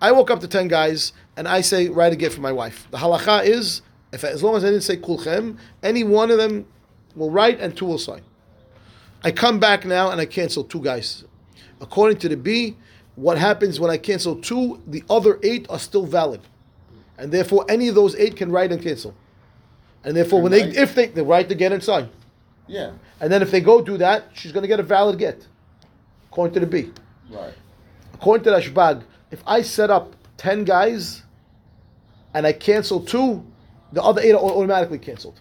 I woke up to 10 guys and I say, write a get for my wife. The halacha is, if as long as I didn't say kulchem, any one of them will write and two will sign. I come back now and I cancel two guys. According to the B, what happens when I cancel two, the other eight are still valid. And therefore, any of those eight can write and cancel. And therefore, when they, if they, they write to get and sign. Yeah, And then if they go do that, she's going to get a valid get, according to the B. right. According to Rashbag, if I set up 10 guys and I cancel two, the other eight are automatically canceled.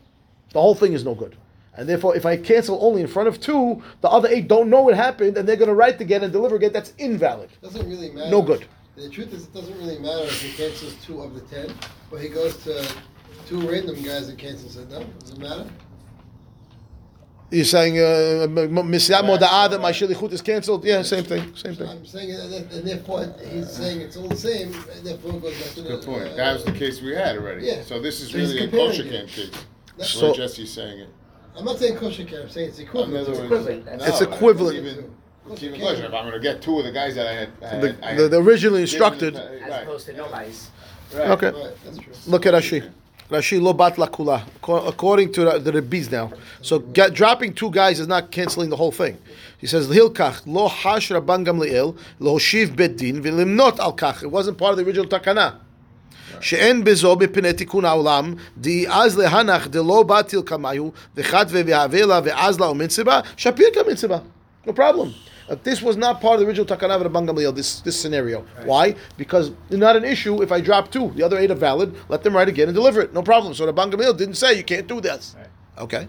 The whole thing is no good. And therefore, if I cancel only in front of two, the other eight don't know what happened and they're going to write again and deliver again. That's invalid. Doesn't really matter. No good. The truth is, it doesn't really matter if he cancels two of the ten, but he goes to two random guys and cancels it. No, does it matter? You're saying, uh, Misyat Right, that my right. shilichut is canceled? Yeah, same thing. Same thing. I'm saying, and and- and therefore he's saying it's all the same. And therefore goes back to the. Good point. uh, That was the case we had already. Yeah. So this is So really a comparing kosher camp case. That's So- why Jesse's saying it. I'm not saying kosher care. I'm saying it's equivalent. It's equivalent. That's- It's equivalent. It's even, it's even kosher. If I'm going to get two of the guys that I had, I The, had, I the, had the originally given instructed. the- As right, opposed to nobody's. right. Okay. Right, that's true. Look at Rashi. Rashi lo bat la kula. Acco- According to the, the Rabbis now. So get, dropping two guys is not canceling the whole thing. He says, Hilkach lo hash rabban gamliel lo shiv bet din v'limnot al kach. It wasn't part of the original takana. שאין בזו מפני תיקון העולם, די אז להנח דלא באטיל כמיו, וחת ויהווה לה ואז לה ומן סיבה, שפיר כמן סיבה. No problem. Uh, this was not part of the original Takana of Rabban Gamliel, this, this scenario. Why? Because it's not an issue if I drop two. The other eight are valid. Let them write again and deliver it. No problem. So Rabban Gamliel didn't say you can't do this. Okay?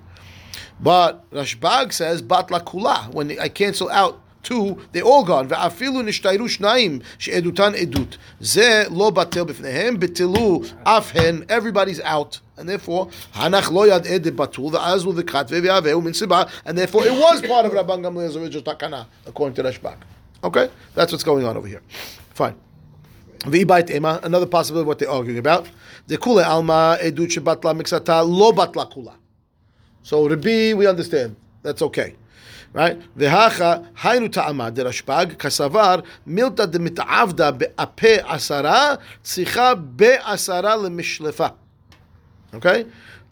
But Rashbag says, Bat la kula, when I cancel out two, they're all gone. ואפילו נשתיירו שניים שעדותן עדות. זה לא בטל בפניהם, בטלו אף everybody's out. And therefore, Hanach lo yad ed batul v'azlu v'katve v'aveu min siba. And therefore, it was part of Rabban Gamliel's original takana, according to Rashbag. Okay? That's what's going on over here. Fine. V'ibayt ema, another possibility of what they're arguing about. The kule alma edut shebatla miksata lo batla kula. So Rabbi, we understand. That's okay. Right? V'hacha haynu ta'ama de Rashbag kasavar milta de mitavda be'ape asara tzicha be'asara lemishlefa. Okay?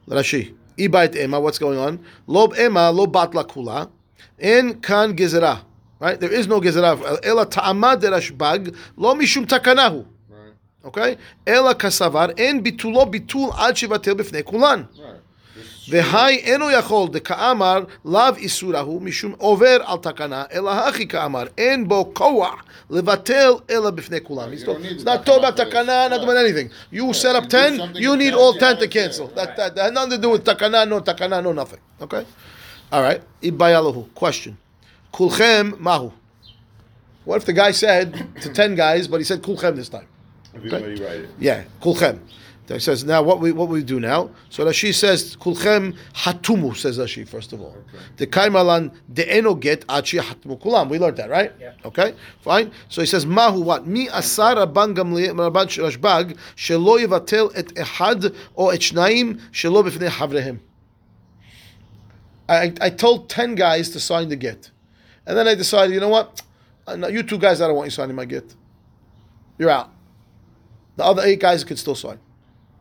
Rashi. Ibait ema, what's going on? Lob ema lo batla kula. En kan gezerah. Right? There is no gezerah. Ela ta'ama de Rashbag lo mishum takanahu. Okay? Ela kasavar en bitulo bitul ad shivatel b'fnei kulan. Right. This- והי אינו יכול דכאמר לאו איסורו משום עובר על תקנה, אלא הכי כאמר, אין בו כוח לבטל אלא בפני כולם. He's You not- don't need It's the not talking about takana for this. takana, not doing Right. anything. You set up you do 10, something you you need can't all do 10 to right there. cancel. That, Right. that, that had nothing to do with takana, no takana, no nothing. Okay? All right. Ibayalahu. Question. Kulchem mahu. What if the guy said to 10 guys, but he said kulchem this time? Everybody write it. Yeah, kulchem. That says now what we what we do now. So Rashi says kulchem hatumu says Rashi first of all. The kaimalan de'eno get achi hatumu kulam. We learned that right? Yeah. Okay, fine. So he says mahu what mi asar rabban gamli rabban rashbag shelo yivatel et ehad or et shnaim shelo b'fnei havrehem. I, I told 10 guys to sign the get. And then I decided, you know what? Uh, you two guys, I don't want you signing my get. You're out. The other eight guys could still sign.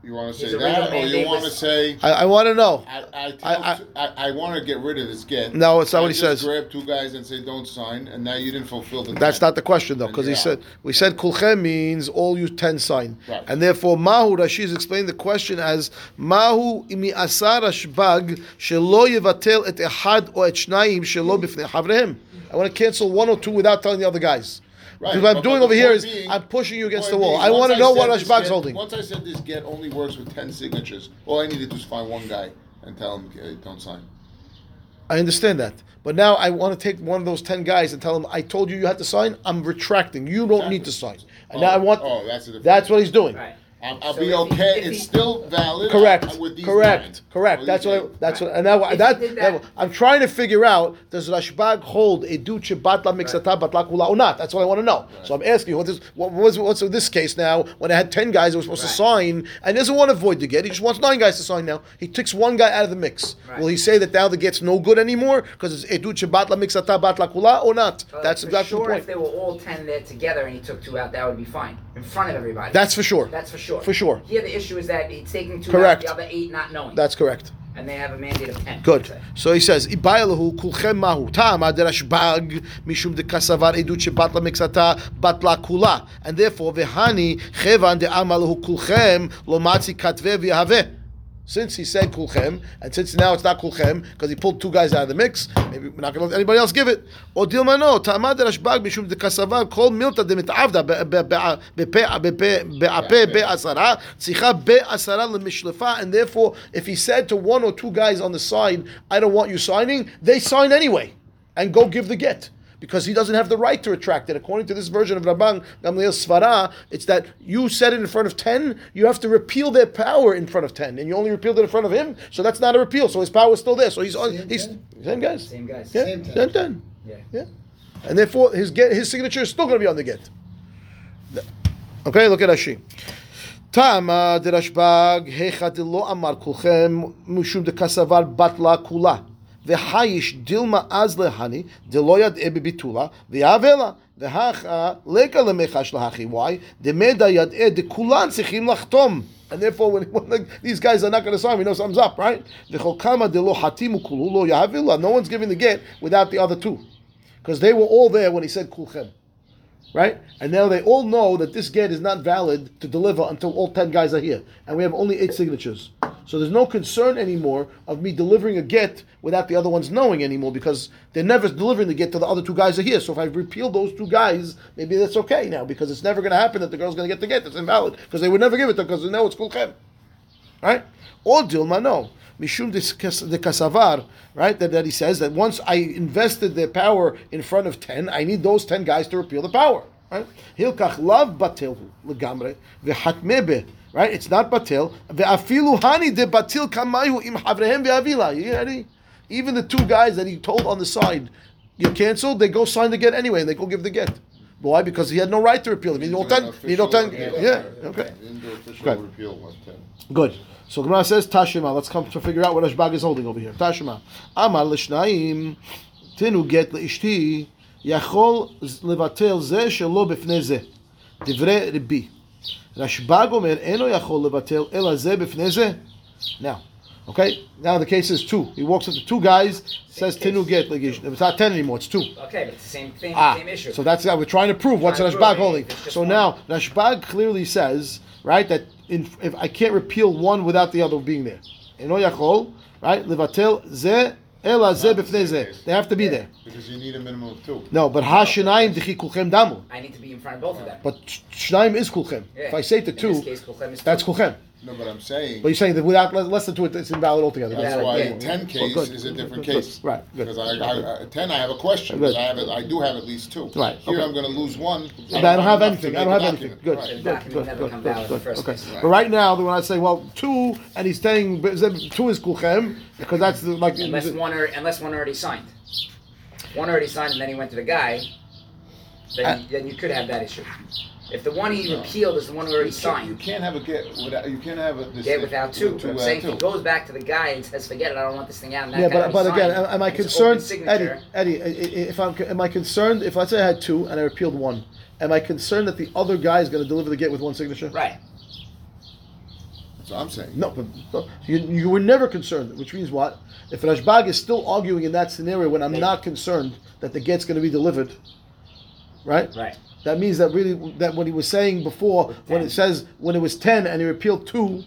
You want to say that, or you want to say, I, I want to know. I, I, I- I, I, want to get rid of this get. No, it's not what he just says. Grab two guys and say don't sign, and now you didn't fulfill the. That's 10. not the question though, because he Yeah. said we said kulchem means all you ten sign, Right. and therefore mahu Rashi is explaining the question as mahu imi asar ashbag shelo yevatel et ehad or et shnayim shelo b'fnei havrehem. I want to cancel one or two without telling the other guys. Right, Because what I'm doing over the here point is being- I'm pushing you against the wall. being, I want to know what this Ashbag's holding. Once I said this get only works with ten signatures, all I need to do is find one guy and tell him "Okay, don't sign. I understand that. But now I want to take one of those 10 guys and tell him, I told you you had to sign. I'm retracting. You don't need to sign. And now I want. Oh, that's That's what he's doing. Right. I'll, I'll So be if he- okay. it's he- still valid. Correct. With these correct. nine. Correct. With That's what. I, eight. that's what. And now If that, he did that- that- I'm trying to figure out: Does Rashbag hold a duche batla mixata batla kula or not? That's what I want to know. So I'm asking you, what is what was what's in this case now? When I had ten guys that were supposed to sign, and doesn't want to void the get, he just wants nine guys to sign now. He takes one guy out of the mix. Right. Will he say that now the get's no good anymore because it's eduche batla mixata batla kula or not? Uh, that's for exactly sure. the If they were all ten there together and he took two out, that would be fine in front of everybody. That's for sure. That's for sure. For sure. Here, the issue is that he's taking two Correct. out, the other eight not knowing. That's correct. and they have a mandate of ten. Good. So he says, "Ibayalahu kulchem mahu tama derashbag mishum de kasavar edut shebatla mixata batla kula," and therefore vehani chevan de amalahu kulchem lo matzi katve v'yahave. Since he said kulchem, and since now it's not kulchem because he pulled two guys out of the mix, maybe we're not going to let anybody else give it. Or dilmano tama derashbag mishum de kasavar kol milta de mitavda be'ape be'asara tzicha be'asara lemishlefa, and therefore if he said to one or two guys on the side, I don't want you signing, they sign anyway and go give the get because he doesn't have the right to retract it. According to this version of Rabban Gamliel Svara, it's that you said it in front of 10, you have to repeal their power in front of 10, and you only repealed it in front of him, so that's not a repeal, so his power is still there. So he's on, he's 10? same guys. Same guys. Yeah, same 10. Same 10. Yeah. yeah. And therefore, his get, his signature is still going to be on the get. Okay, look at Rashi. Tama derashbag hechad lo amar kulchem mushum de kasavar batla kula. The v'hayish dilma az lehani deloyad ebe bitula v'avela v'hacha leka lemechash lahachi. Why? Demeda yad e dekulan sichim lachtom. And therefore, when, when these guys are not going to sign, we know something's up, right? the chokama de lo hatimu kululo yavila No one's giving the get without the other two. Because they were all there when he said kulchem right? And now they all know that this get is not valid to deliver until all 10 guys are here. And we have only eight signatures. So there's no concern anymore of me delivering a get without the other ones knowing anymore because they're never delivering the get till the other two guys are here. So if I repeal those two guys, maybe that's okay now because it's never going to happen that the girl's going to get the get. That's invalid because they would never give it to because they know it's kulchem. right? Or Dilma, no. Mishum de Kasavar, right? That, that he says that once I invested the power in front of 10, I need those 10 guys to repeal the power, right? Hilkach lav batil legamre v'hatmebe, right? It's not batil. Ve'afilu hani de batil kamayu im havrehem ve'avila. You? Even the two guys that he told on the side, you canceled, they go sign the get anyway, and they go give the get. Why? Because he had no right to repeal it. He no ten. He no ten. Yeah. Okay. Okay. repeal was ten. Good. So Gemara says Tashima. Let's come to figure out what Ashbag is holding over here. Tashima. Amar l'shnayim tinu get leishti yachol levatel ze shelo b'fnei ze. Divrei Rabbi. Rashbag omer eno yachol levatel ela ze b'fnei ze. Now, okay. Now the case is two. He walks up to two guys. Says tinu get legish. It's not ten anymore. It's two. Okay, but it's the same thing, Ah, same issue. so that's how we're trying to prove what's Rashbag prove, holding. So one. now Rashbag clearly says, right, that in, if I can't repeal one without the other being there. Eno yachol, right? Levatel ze ela ze Not the b'fnei same ze. They have to be there. Because you need a minimum of two. No, but ha shenayim dichi kulchem damu. I need to be in front of both of them. But sh- shenayim is kulchem. Yeah. If I say to two, case, Kulchem is that's two. kulchem. No, but I'm saying, But you're saying that without le- less than two, it's invalid altogether. that's Yeah, why yeah. ten case good. is a different Good. case. Right, good. Because I, I, I, ten, I have a question, Good. because I have, it- I do have at least two. Right, Here, okay. I'm gonna lose one. But I don't have anything. I don't have anything. Good, Right. good, good, good, good, valid in the good. Okay. place. But right now, when I say, well, two, and he's saying two is kulchem because that's the, like Unless one, or, unless one already signed. One already signed, and then he went to the guy. Then, Uh, then you could have that issue. If the one he repealed is the one who already You can't- You signed, can't have a get without, you can't have a. this- get without two. two I'm without saying if he goes back to the guy and says, "Forget it, I don't want this thing out," and that Yeah, but, but again, signed, am am I concerned, Eddie? Eddie, i- i- if I'm, am I concerned if let's say I had two and I repealed one, am I concerned that the other guy is going to deliver the get with one signature? Right. That's what I'm saying. No, but no, you, you were never concerned, which means what? If Rashbag is still arguing in that scenario when I'm They- not concerned that the get's going to be delivered, right? Right. That means that really that what he was saying before, when it says when it was ten and he repealed two,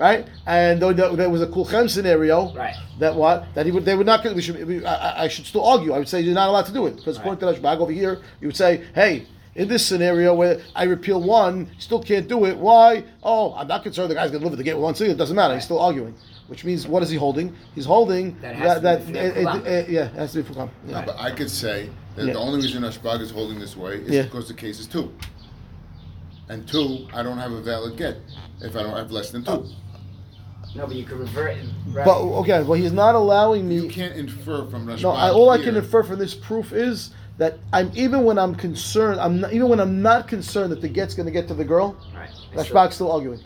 right? And though there was a kulchem scenario, Right. That what that he would they would not. We should. We, I, I- should still argue. I would say you're not allowed to do it because according to Rashbag over here, you would say, hey. In this scenario where I repeal one, still can't do it. Why? Oh, I'm not concerned the guy's going to deliver the gate with one signature. It doesn't matter. He's still arguing. Which means, what is he holding? He's holding That has that. to that be it- it- it- yeah, it has to be for No, but I could say that Yeah. the only reason Ashbag is holding this way is Yeah. because the case is two. And two, I don't have a valid get if I don't have less than two. Oh. No, but you could revert. Right. But okay, well, he's not allowing me. You can't infer from Ashbag. No, I, all I can infer from this proof is that I'm even when I'm concerned, I'm not, even when I'm not concerned that the get's going to get to the girl, right. Rashbag's still arguing.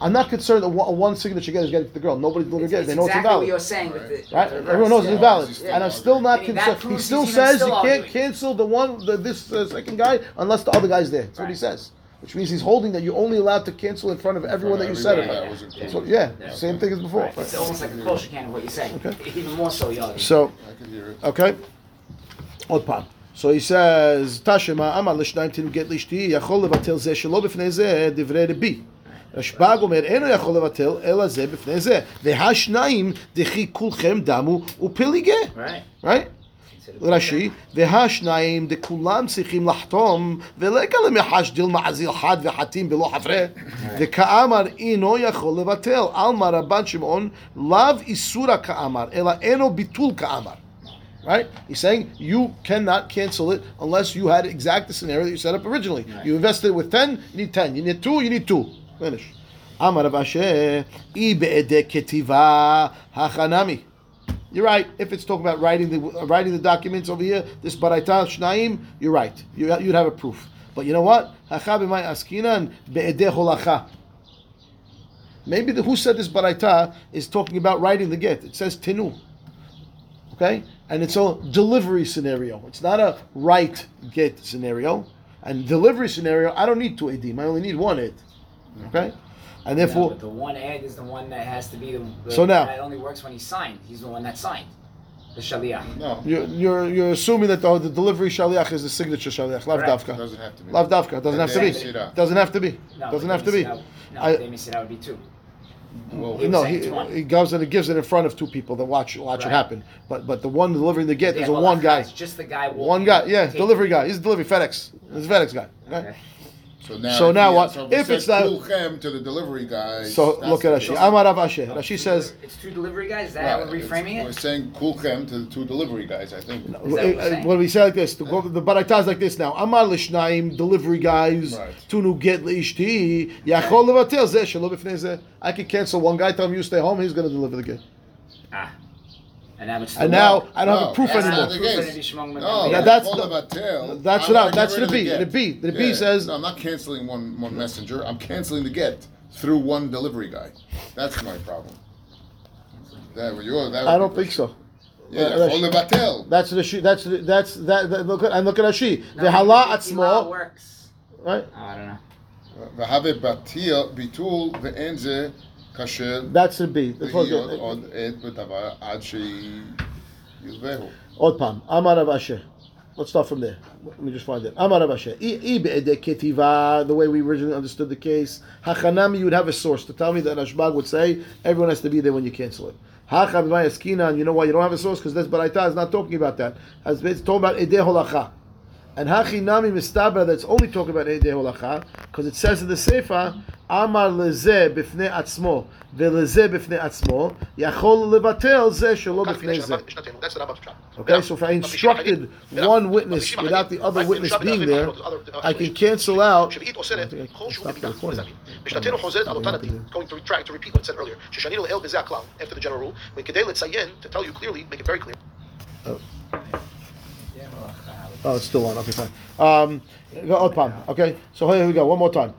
I'm not concerned that one, one signature get is getting to the girl. Nobody's looking to get it. They know exactly what you're saying with it. Right? Everyone knows yeah. it's valid, yeah. And I'm still not concerned. He still says still you can't cancel the one, the, this uh, second guy, unless the other guy's there. That's right. what he says. Which means he's holding that you're only allowed to cancel in front of everyone front of that you said about. Yeah, so, yeah. Same thing as before. It's almost like a closer can of what you're saying. Okay. Even more so, Yadi. So, okay. Odd so he says, Tashema, Amar Lishnaim Tinu Get Lishti, Yachol Levatel Zeh Shelo B. רשב"ג אומר, אינו יכול לבטל, אלא זה בפני זה. והשניים, דכי כולכם דמו ופילגה. Right. Right? Consider- רש"י, והשניים דכולם צריכים לחתום, ולגלה מחשדיל מעזיל חד וחתים בלא חברה, וכאמר אינו יכול לבטל, עלמא רבן שמעון, לאו איסורא כאמר, אלא אינו ביטול כאמר. Right? He's saying you cannot cancel it unless you had exact the scenario that you set up originally. You invested with 10, you need 10. You need 2, you need 2. Finish. Amar of ketiva hachanami. You're right. If it's talking about writing the uh, writing the documents over here, this baraita shnaim, you're right. You, uh, would have a proof. But you know what? Hachabimai askinan. Maybe the who said this baraita is talking about writing the get. It says tinu. Okay? And it's a delivery scenario. It's not a write get scenario. And delivery scenario, I don't need two edim. I only need one ed. Okay, and No, therefore, but the one ad is the one that has to be the. the So now- that only works when he's signed. He's the one that signed. The shaliach. No, you're, you're you're assuming that the, the delivery shaliach is the signature shaliach, lav Correct. davka. doesn't have to be. Lav davka. Doesn't have to be. Doesn't have to be. No, Doesn't but have to be. miss it out- No, I- they miss it out would be two. Well, He No, he, he goes and he gives it in front of two people that watch watch it happen. But but the one delivering the get Yeah, is a well, one guy. It's just the guy. One guy, yeah, taking- delivery guy. He's a delivery FedEx. He's a FedEx guy. Okay. Okay. So now, So now what? So if, we If said it's not- kulchem to the delivery guy. So look at the Rashi. case. Amar Rav Ashi. Rashi says. It's two delivery guys. Is that how Right, we're it's- reframing We're it? saying kulchem to the two delivery guys. I think. Is that what we're? When we say like this, the, the baraita is like this now. Amar l'shnaim, delivery guys, Right. to nu get l'ishti, yachol levatel zeh shelo b'fnei zeh. I can cancel one guy, tell him you stay home, he's going to deliver the gift. Ah. And now it's and now I don't no, have a proof anymore. No, yeah, that's the, batel, that's what I'm. that's the B. The, B. The. B says no, I'm not canceling one one messenger. I'm canceling the get through one delivery guy. That's my problem. That, you, that I don't think so. Yeah, only batel. That's the she. That's the, that's that, that. Look, and look at Rashi. No, the hala atzmo works. Right. Oh, I don't know. Uh, the V'have batil bitul ve'enze כאשר That's the B. The first- להיות עוד עת בדבר עד שיובאו. Od pam. Amar Rav Asher. Let's start from there. Let me just find it. Amar Rav Asher. I I be'edek ketiva, the way we originally understood the case. Hachanami, you would have a source to tell me that Rashbag would say everyone has to be there when you cancel it. Hachavivai eskina, and you know why you don't have a source? Because this Baraita is not talking about that. As It's talking about edeh holacha. And hachinami mistabra, that's only talking about edeh holacha, because it says in the Sefer, Amar lezeh bifnei atzmo, velezeh bifnei atzmo, yachol levatel zeh shelo bifnei zeh. That's the Rambam's shot. Okay, so if I instructed one witness without the other witness being there, I can cancel out. שביעית אוסרת I כל can שהוא stop the בבינה. מה זה recording. להבין? משנתנו חוזרת על אותן הדין, going to retract, to repeat what it said earlier, ששנינו לאל בזה הכלל, after the general rule, וכדי לציין, to tell you clearly, make it very clear, Oh, it's still on. Okay, fine. Um, Pam. Okay, so here we go. One more time.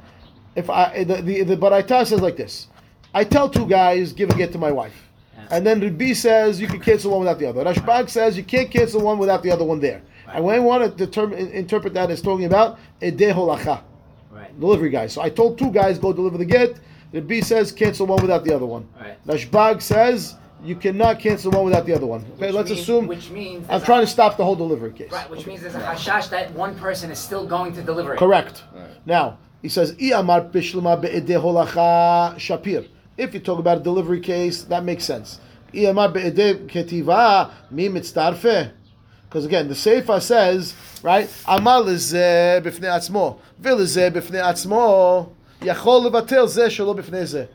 If I the the, the Baraita says like this, I tell two guys give a get to my wife, and then Rabbi says you can cancel one without the other. Rashbag says you can't cancel one without the other one there. And when I want to determine interpret that as talking about edeh holacha, Right. delivery guys. So I told two guys go deliver the get. Rabbi says cancel one without the other one. Right. Rashbag says you cannot cancel one without the other one. Okay, Which let's means- assume. which means I'm there's a- trying to stop the whole delivery case. Right, which means there's a hashash that one person is still going to deliver it. Correct. Right. Now he says, "Iamar bishlema be'edeh holacha shapir." If you talk about a delivery case, that makes sense. Iamar be'edeh ketiva mi mitzdarfe. Because again, the Sefer says, right? Amal lezeh b'fnei atzmo, v'lezeh b'fnei atzmo, yachol levatel zeh shelo b'fnei zeh.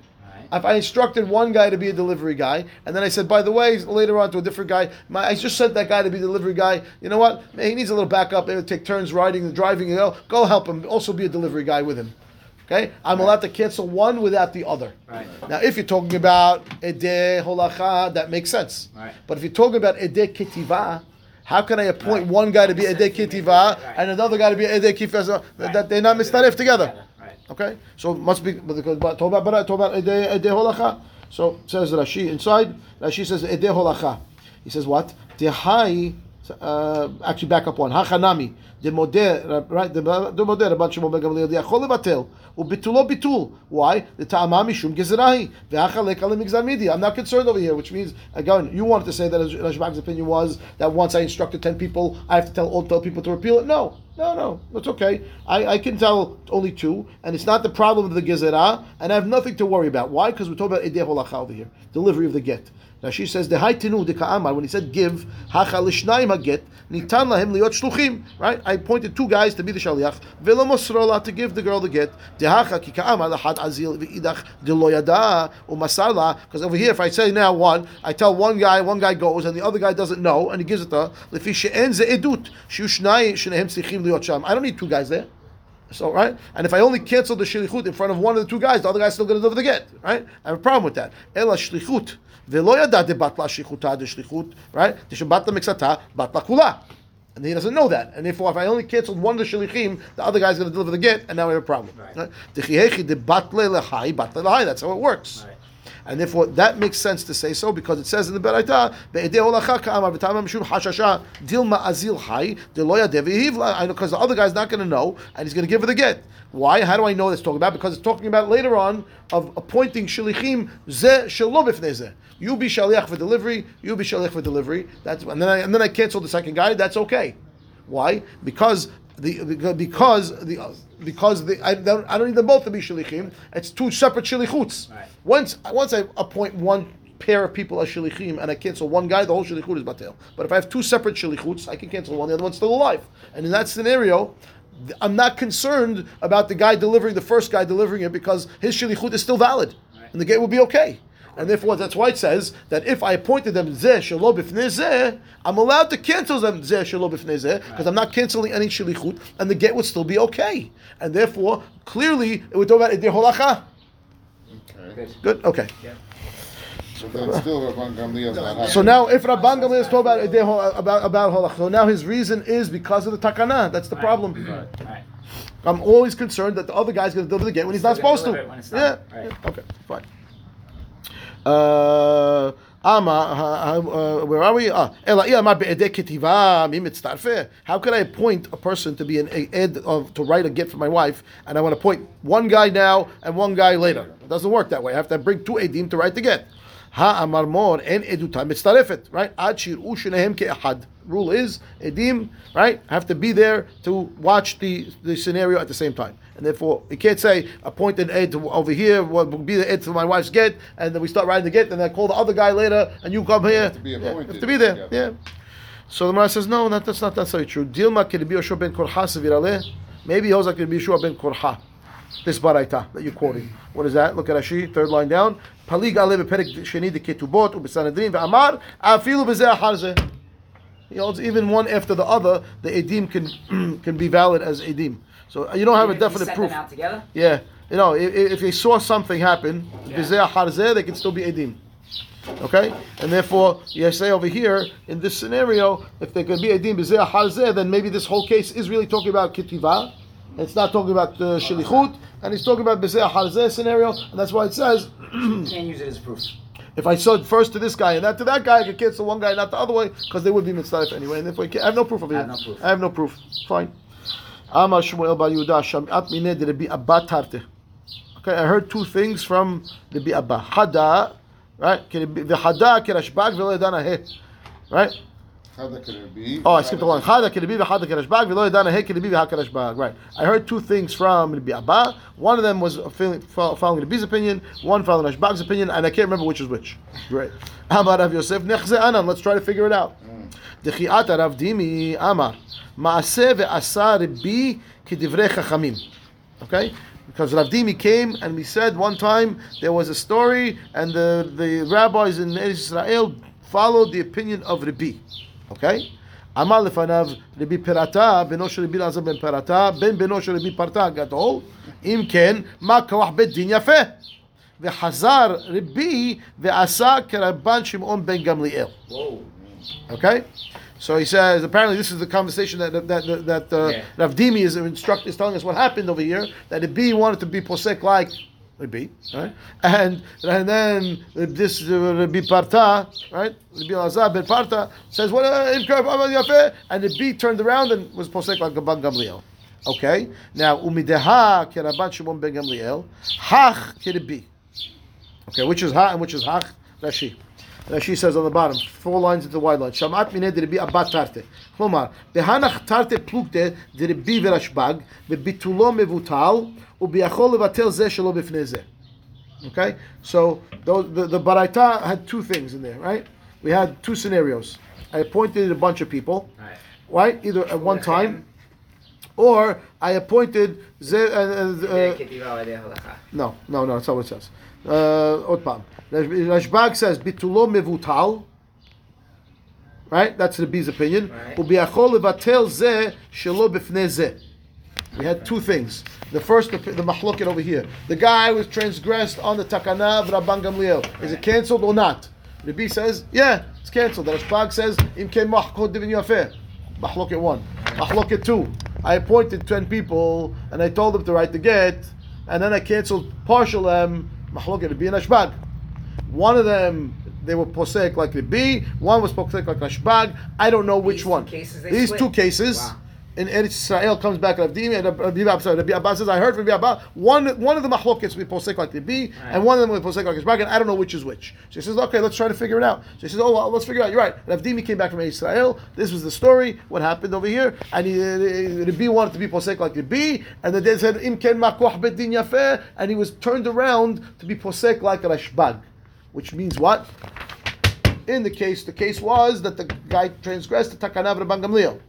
Right. If I instructed one guy to be a delivery guy, and then I said, by the way, later on to a different guy, my, I just sent that guy to be delivery guy. You know what? He needs a little backup. Maybe take turns riding and driving. You know, go help him. Also be a delivery guy with him. Okay, I'm allowed to cancel one without the other. Right. Now, if you're talking about edeh holacha, that makes sense. Right. But if you're talking about edeh ketiva, how can I appoint Right. one guy to be edeh. Ketiva right. and another guy to be edeh kifa? Right. That they're not mistaref together. Okay, so must be because but talk about but talk about holacha. So says Rashi inside. Rashi says edeh holacha. He says what? Dehai. Uh, actually, back up one. Hachanami. Demodeh. Right. The Demodeh. Rabban Shimon ben Gamliel. Diachol levatel. Ubitulo bitul. Why? The ta'ama mishum gezerahi. Ve'achalek alim migzar midi. I'm not concerned over here, which means again, you wanted to say that Rashbag's opinion was that once I instructed ten people, I have to tell all twelve people to repeal it. No. No, no, it's okay. I, I can tell only two, and it's not the problem of the gezerah, and I have nothing to worry about. Why? Because we're talking about edeh holacha over here, delivery of the get. Now she says the haytinu de ka'amar when he said give hacha lishnayim haget nitan lahem liot shluchim. Right? I appointed two guys to be the shaliach velo mosrola to give the girl the get. De hacha ki ka'amar lahad azil ve'idach de lo yada umasarla. Because over here, if I say now one, I tell one guy, one guy goes, and the other guy doesn't know, and he gives it to her. I don't need two guys there. So right, and if I only cancel the shlichut in front of one of the two guys, the other guy's still going to deliver the get. Right, I have a problem with that. Ela shlichut ve'lo yada shlichuta de shlichut. Right, de shebatla mixata batla kula. And he doesn't know that, and therefore, if I only canceled one of the shlichim, the other guy's going to deliver the get, and now we have a problem. Right. Dechihechi de batle lehai batle lehai. That's how it works. Right. And therefore, that makes sense to say so because it says in the Beraita, because the other guy's not going to know, and he's going to give her the get. Why? How do I know it's talking about? Because it's talking about later on of appointing shalichim ze zeh. You be shaliach for delivery. You be shaliach for delivery. That's and then I, and then I cancel the second guy. That's okay. Why? Because the because the because the I don't, I don't need them both to be shalichim. It's two separate shalichuts. Right. Once once I appoint one pair of people as shalichim and I cancel one guy, the whole shalichut is batel. But if I have two separate shalichuts, I can cancel one. The other one's still alive. And in that scenario, I'm not concerned about the guy delivering the first guy delivering it because his shilichut is still valid, and the gate will be okay. And therefore, that's why it says that if I appointed them zeh shelo b'fnei zeh, I'm allowed to cancel them zeh shelo b'fnei zeh because I'm not canceling any shilichut, and the gate would still be okay. And therefore, clearly, it would talk about idei holacha. Okay. Good. Good. Okay. So then still Rabban Gamliel's not happy. So now, if Rabban Gamliel is talking about about about holacha, so now his reason is because of the takana. That's the problem. All right. I'm always concerned that the other guy's going to deliver the gate when he's not supposed to. deliver it when it's yeah. Right. yeah. Okay. Fine. Uh, ha- uh, where are we? Ah. How could I appoint a person to be an ed of to write a gift for my wife, and I want to appoint one guy now and one guy later? It doesn't work that way. I have to bring two edim to write the get. Ha amar mor en eduta mitztarefet. Right? Ad shir'u shnehem ke'ahad. Rule is edim. Right? Have to be there to watch the the scenario at the same time. And therefore, you can't say appoint an aide to over here. Will be the aide to my wife's get, and then we start writing the get, and then I call the other guy later, and you come here. to be Yeah, have to be there. together. Yeah. So the Gemara says, no, not, that's not necessarily true. Dilma can be Yoshua ben Korha sevirale. Maybe Hosa can be Yoshua ben Korha. This baraita that you're quoting. What is that? Look at Rashi, third line down. Palig ale beperek sheni de ketubot ubesanedrin ve'amar afilu bezeh harze. He holds even one after the other. The edim can can be valid as edim. So uh, you don't have a Even if you definite proof. them out together. Yeah, you know, if, if they saw something happen, harzeh, they can still be edim. Okay, and therefore, you say over here in this scenario, if they can be edim then maybe this whole case is really talking about kitiva. It's not talking about uh, shilichut, and he's talking about bizeh harzeh scenario, and that's why it says. You can't use it as proof. If I sold first to this guy and not to that guy, I could cancel one guy, not the other way, because they would be mitzvah anyway. And therefore, I, can't- I have no proof of it. I have no proof. I have no proof. Fine. Amar Shmuel Bar Yehuda Sham'at mineh de Abba Tarte. Okay, I heard two things from the Rabbi Abba. Hada, right? The Hada kerashbag v'lo yadana he. Right? Oh, I skipped along. Chada kelebi v'chada kereshbag it be? How kelebi it be? Right. I heard two things from Rabbi Abba. One of them was following Rabbi's opinion, one following Rashbag's opinion, and I can't remember which is which. Right. about Rav Yosef nechze anan. Let's try to figure it out. Dechiat Rav Dimi Amar Maase VeAsar Rabbi kidivrei chachamim. Okay because Rav Dimi came and we said one time there was a story and the, the rabbis in Israel followed the opinion of Rabbi. Okay? אמר לפניו רבי פרתה, בנו של רבי אלעזר בן פרתה, בן בנו של רבי פרתה הגדול, אם כן, מה כוח בית דין יפה? וחזר רבי ועשה כרבן שמעון בן גמליאל. Whoa. Okay, so he says apparently this is the conversation that that that, that uh, Yeah. Rav Dimi is instruct is telling us what happened over here that the B wanted to be posek like Rabbi, right? And and then this uh, Rabbi Parta, right? Rabbi Lazar ben Parta says, "What uh, And the B turned around and was posek like Rabban Gamliel. Okay, now umideha kerabban Shimon ben Gamliel, hach kirabi. Okay, which is ha and which is hach Rashi. Rashi says on the bottom, four lines into the wide line. Shamat mine derbi abat tarte. Klomar, behanach tarte plukte derbi verashbag, ve'bitulo mevutal. Okay, so the, the Baraita had two things in there, right? We had two scenarios. I appointed a bunch of people, right? right? Either at one time, or I appointed. Uh, uh, uh no, no, no, that's not what it says. Otpam. Uh, Rashbag says, Bitulo mevutal. Right? That's the B's opinion. Right. We had two things. The first, the, the mahloket over here. The guy was transgressed on the takana of Rabban Gamliel. Is it cancelled or not? The B says, yeah, it's cancelled. The Rashbag says, im ken mahkot divin yafeh. Mahloket one. Mahloket two. I appointed 10 people and I told them to write the get and then I cancelled partial them. Mahloket B and Rashbag. One of them, they were posek like the B. One was posek like Rashbag. I don't know which These one. These split? two cases. Wow. In Eretz Israel comes back Rabbi Abba, sorry, Rabbi Abba says, I heard from Rabbi Abba, one, one of the machlokets will be posek like the B, and one of them will be posek like Rashbag, and I don't know which is which. So he says, okay, let's try to figure it out. So he says, oh, well, let's figure it out. You're right. Rav Dimi came back from Israel. This was the story, what happened over here, and he, uh, the B wanted to be posek like the B, and the they said, Im ken makoch bet yafeh, and he was turned around to be posek like Rashbag, which means what? In the case, the case was that the guy transgressed the takana of Rabban Gamliel.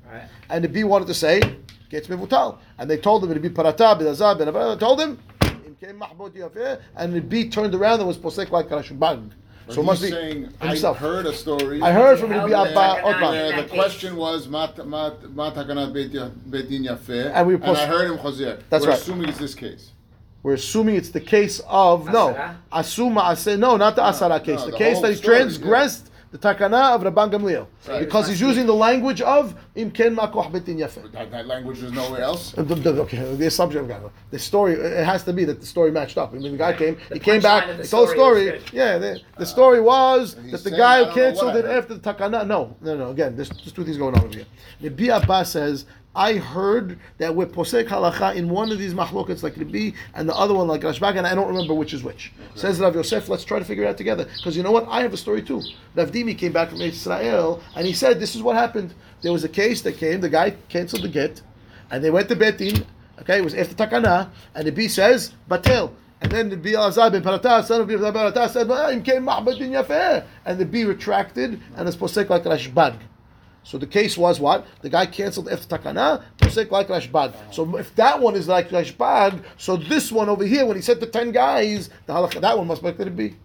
Right. And the B wanted to say, gets mevutal. And they told him it'd be parata, b'dazah, b'nabah. Told him, "Im kein mahbod yafeh," and the B turned around and was posek like Rashbag. But So it must he's be saying, himself. I heard a story. I heard from How Rabbi did Abba uh, Otman. in where that uh, the question was mat mat mat haganat beit beit din yafeh, And we and post- I heard him chazer. That's We're right. assuming it's this case. We're assuming it's the case of no Asara? I say No, not the asara case. no, the, the case whole that he story, transgressed the takana of Rabban Gamliel Right. because he's using the language of imken makoch betin yafeh. That, language is nowhere else. Uh, the- the- Okay, the assumption of the story. It has to be that the story matched up. I mean, the guy came, The he came back, the the story story. Yeah, the, the story was that the guy who canceled it after the takana. No, no, no. Again, there's just two things going on over here. The Abbas says, I heard that with posek halacha in one of these machlokets like Rabbi and the other one like Rashbag, and I don't remember which is which. Says Rav Yosef, let's try to figure it out together. Because you know what? I have a story too. Rav Dimi came back from Israel and he said, this is what happened. There was a case that came, the guy canceled the get, and they went to Betin. Okay, it was after Takana, and the B says, Batel. And then the B Azab ben Parata, son of Parata, said, came Mahbadin Yafeh," and the B retracted, and it's posek like Rashbag. So the case was what? The guy canceled after Takana, posek like Rashbag. So if that one is like Rashbag, so this one over here, when he said the ten guys, the halakha, that one must be like the B.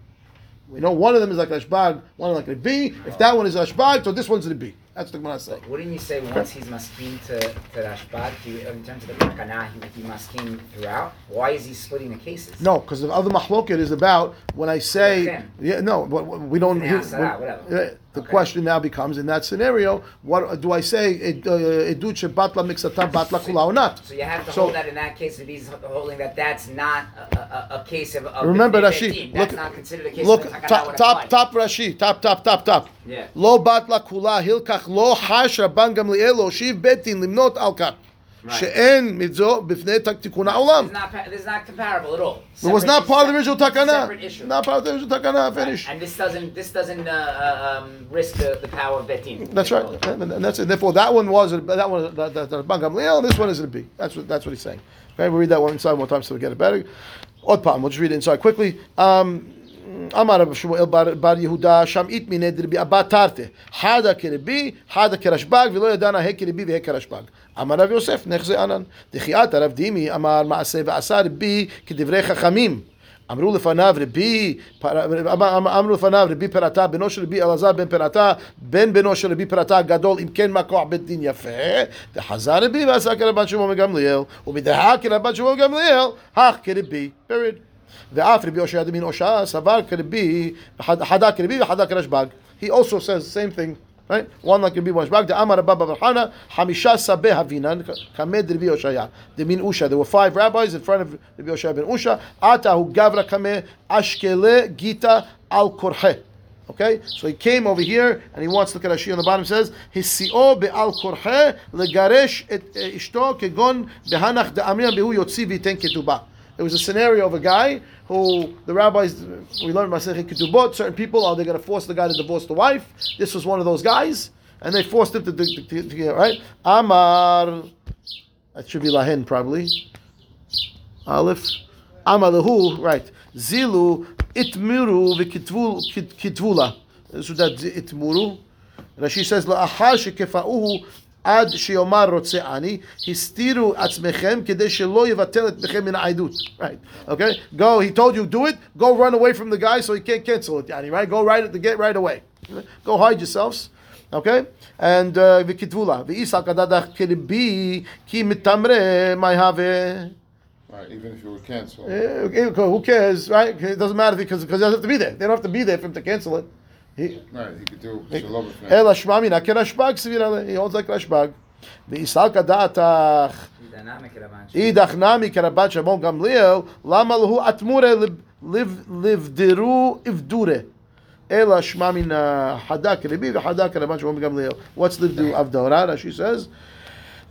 We know one of them is like Rashbag, one like the B. If that one is Rashbag, so this one's the B. That's what the Gemara saying. Wouldn't you say once he's masking to, to Rashbag, he, in terms of the Takana, he, he masking throughout? Why is he splitting the cases? No, because the other machloket is about when I say yeah no, but we don't. He that, whatever. The Okay. question now becomes in that scenario, what do I say? Edut uh, batla mixata batla kula or not? So you have to So- hold that in that case, if he's holding that that's not a, a, a case of, of Remember Rashi. That's Look, not considered a case look, of top, top, top Rashi, top, top, top, top. Yeah. Lo batla kula hilkach lo hash rabban gamliel shiv betin limnot al kach. Right. שאין מזו בפני תיקון העולם. It's not, pa- this is not comparable at all. It was Separate- not part of the original Separate takana. issue. Not part of the original takana. Right. Finish. And this doesn't this doesn't uh, uh, um, risk the, the power of Betin. That's right, and and that's it. Therefore, that one was that one that that, that Ban Gamliel. This one is a B. That's what that's what he's saying. Okay, we'll read that one inside one more time so we get it better. Odd palm. We'll just read it inside quickly. Um, אמר רב שמואל בר, בר יהודה שם איתמינא דרבי אבא תרתי חדה כרבי חדה כרשב"ג ולא ידענה הא כרבי והא כרשב"ג אמר רב יוסף נחזה ענן דחיית הרב דימי אמר מעשה ועשה רבי כדברי חכמים אמרו לפניו רבי, פר- אמר- אמר- אמרו לפניו רבי פרתה, בנו של רבי אלעזר בן פרתה, בן בנו של רבי פרתה הגדול, אם כן מה כוח בית דין יפה, וחזר רבי ועשה כרבן שמעון מגמליאל, ומדעה כרבן שמעון מגמליאל, הך כרבי, period. ואף רבי הושע דמין הושע, סבר כרבי, חד- חדה כרבי וחדה כרשב"ג. He also says the same thing. Right? One like Rabbi Mashbag, the Amar Rabba Bar Hana, Hamisha Sabeh Havinan, Kamed Rabbi Oshaya, the Min Usha. There were five rabbis in front of Rabbi Oshaya ben Usha. Atahu Gavra Kame Ashkele Gita Al Korhe. Okay, so he came over here and he wants to look at Rashi on the bottom. Says Hisio be'al korhe legaresh et eh, ishto kegon behanach de'amriam behu yotzi v'iten ketubah. It was a scenario of a guy who the rabbis we learned Masechet Ketubot. Certain people oh, are they going to force the guy to divorce the wife? This was one of those guys, and they forced him to, to, to, to right. Amar, that should be lahen probably. Aleph, Amar lehu right. Zilu itmuru v'kitvula. This is that itmuru. Rashi says, "La'achar shekefauhu עד שיאמר רוצה אני, הסתירו עצמכם כדי שלא יבטל עצמכם מן העדות. Right. Okay? Go, he told you do it, go run away from the guy so he can't cancel it, Yani, right? Go right at the gate right away. Go hide yourselves. Okay? And uh, v'kitvula. V'isa kadadach kiribi ki mitamre may have. Right, even if you would cancel. Eh, okay, Who cares, right? It doesn't matter because because they don't have to be there. They don't have to be there for him to cancel it. He, Right, he could do shalom with אלא שמע מינא כרשב"ג סביר עליה, he holds like רשב"ג. ויסלק דעתך, Dynamic Rabban. אידך נמי כרבן שמעון גמליאל, למה להו אטמורי לבדרו אבדורי. אלא שמע מינא חדה כרבי וחדה כרבן שמעון גמליאל. What's לבדרו אבדורה? רש"י says.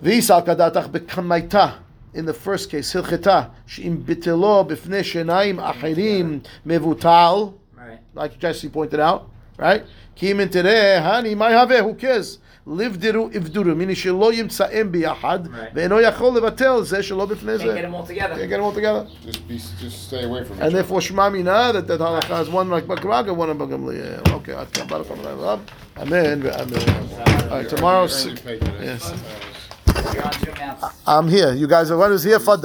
ויסלק דעתך בקמייתה. In the first case, הלכתה, שאם ביטלו בפני שיניים אחרים מבוטל, Right. like Jesse pointed out, right? כי אם תראה, הני, מה יהווה? Who cares? לבדרו אבדורו, meaning שלא ימצאם ביחד, Right. ואינו יכול לבטל זה שלא בפני Can't get זה. them all together. Can't get them all together. Just be, just stay away from each And other. therefore, Shema Mina, that that halacha is one like Bakraga, one like Gamliel. Okay, עד כאן, ברוך הבא, Amen, ואמן. All right, tomorrow, Early six- pay today. yes. Uh, You're on Zoom now. I'm here. You guys are one who's here. Faddal.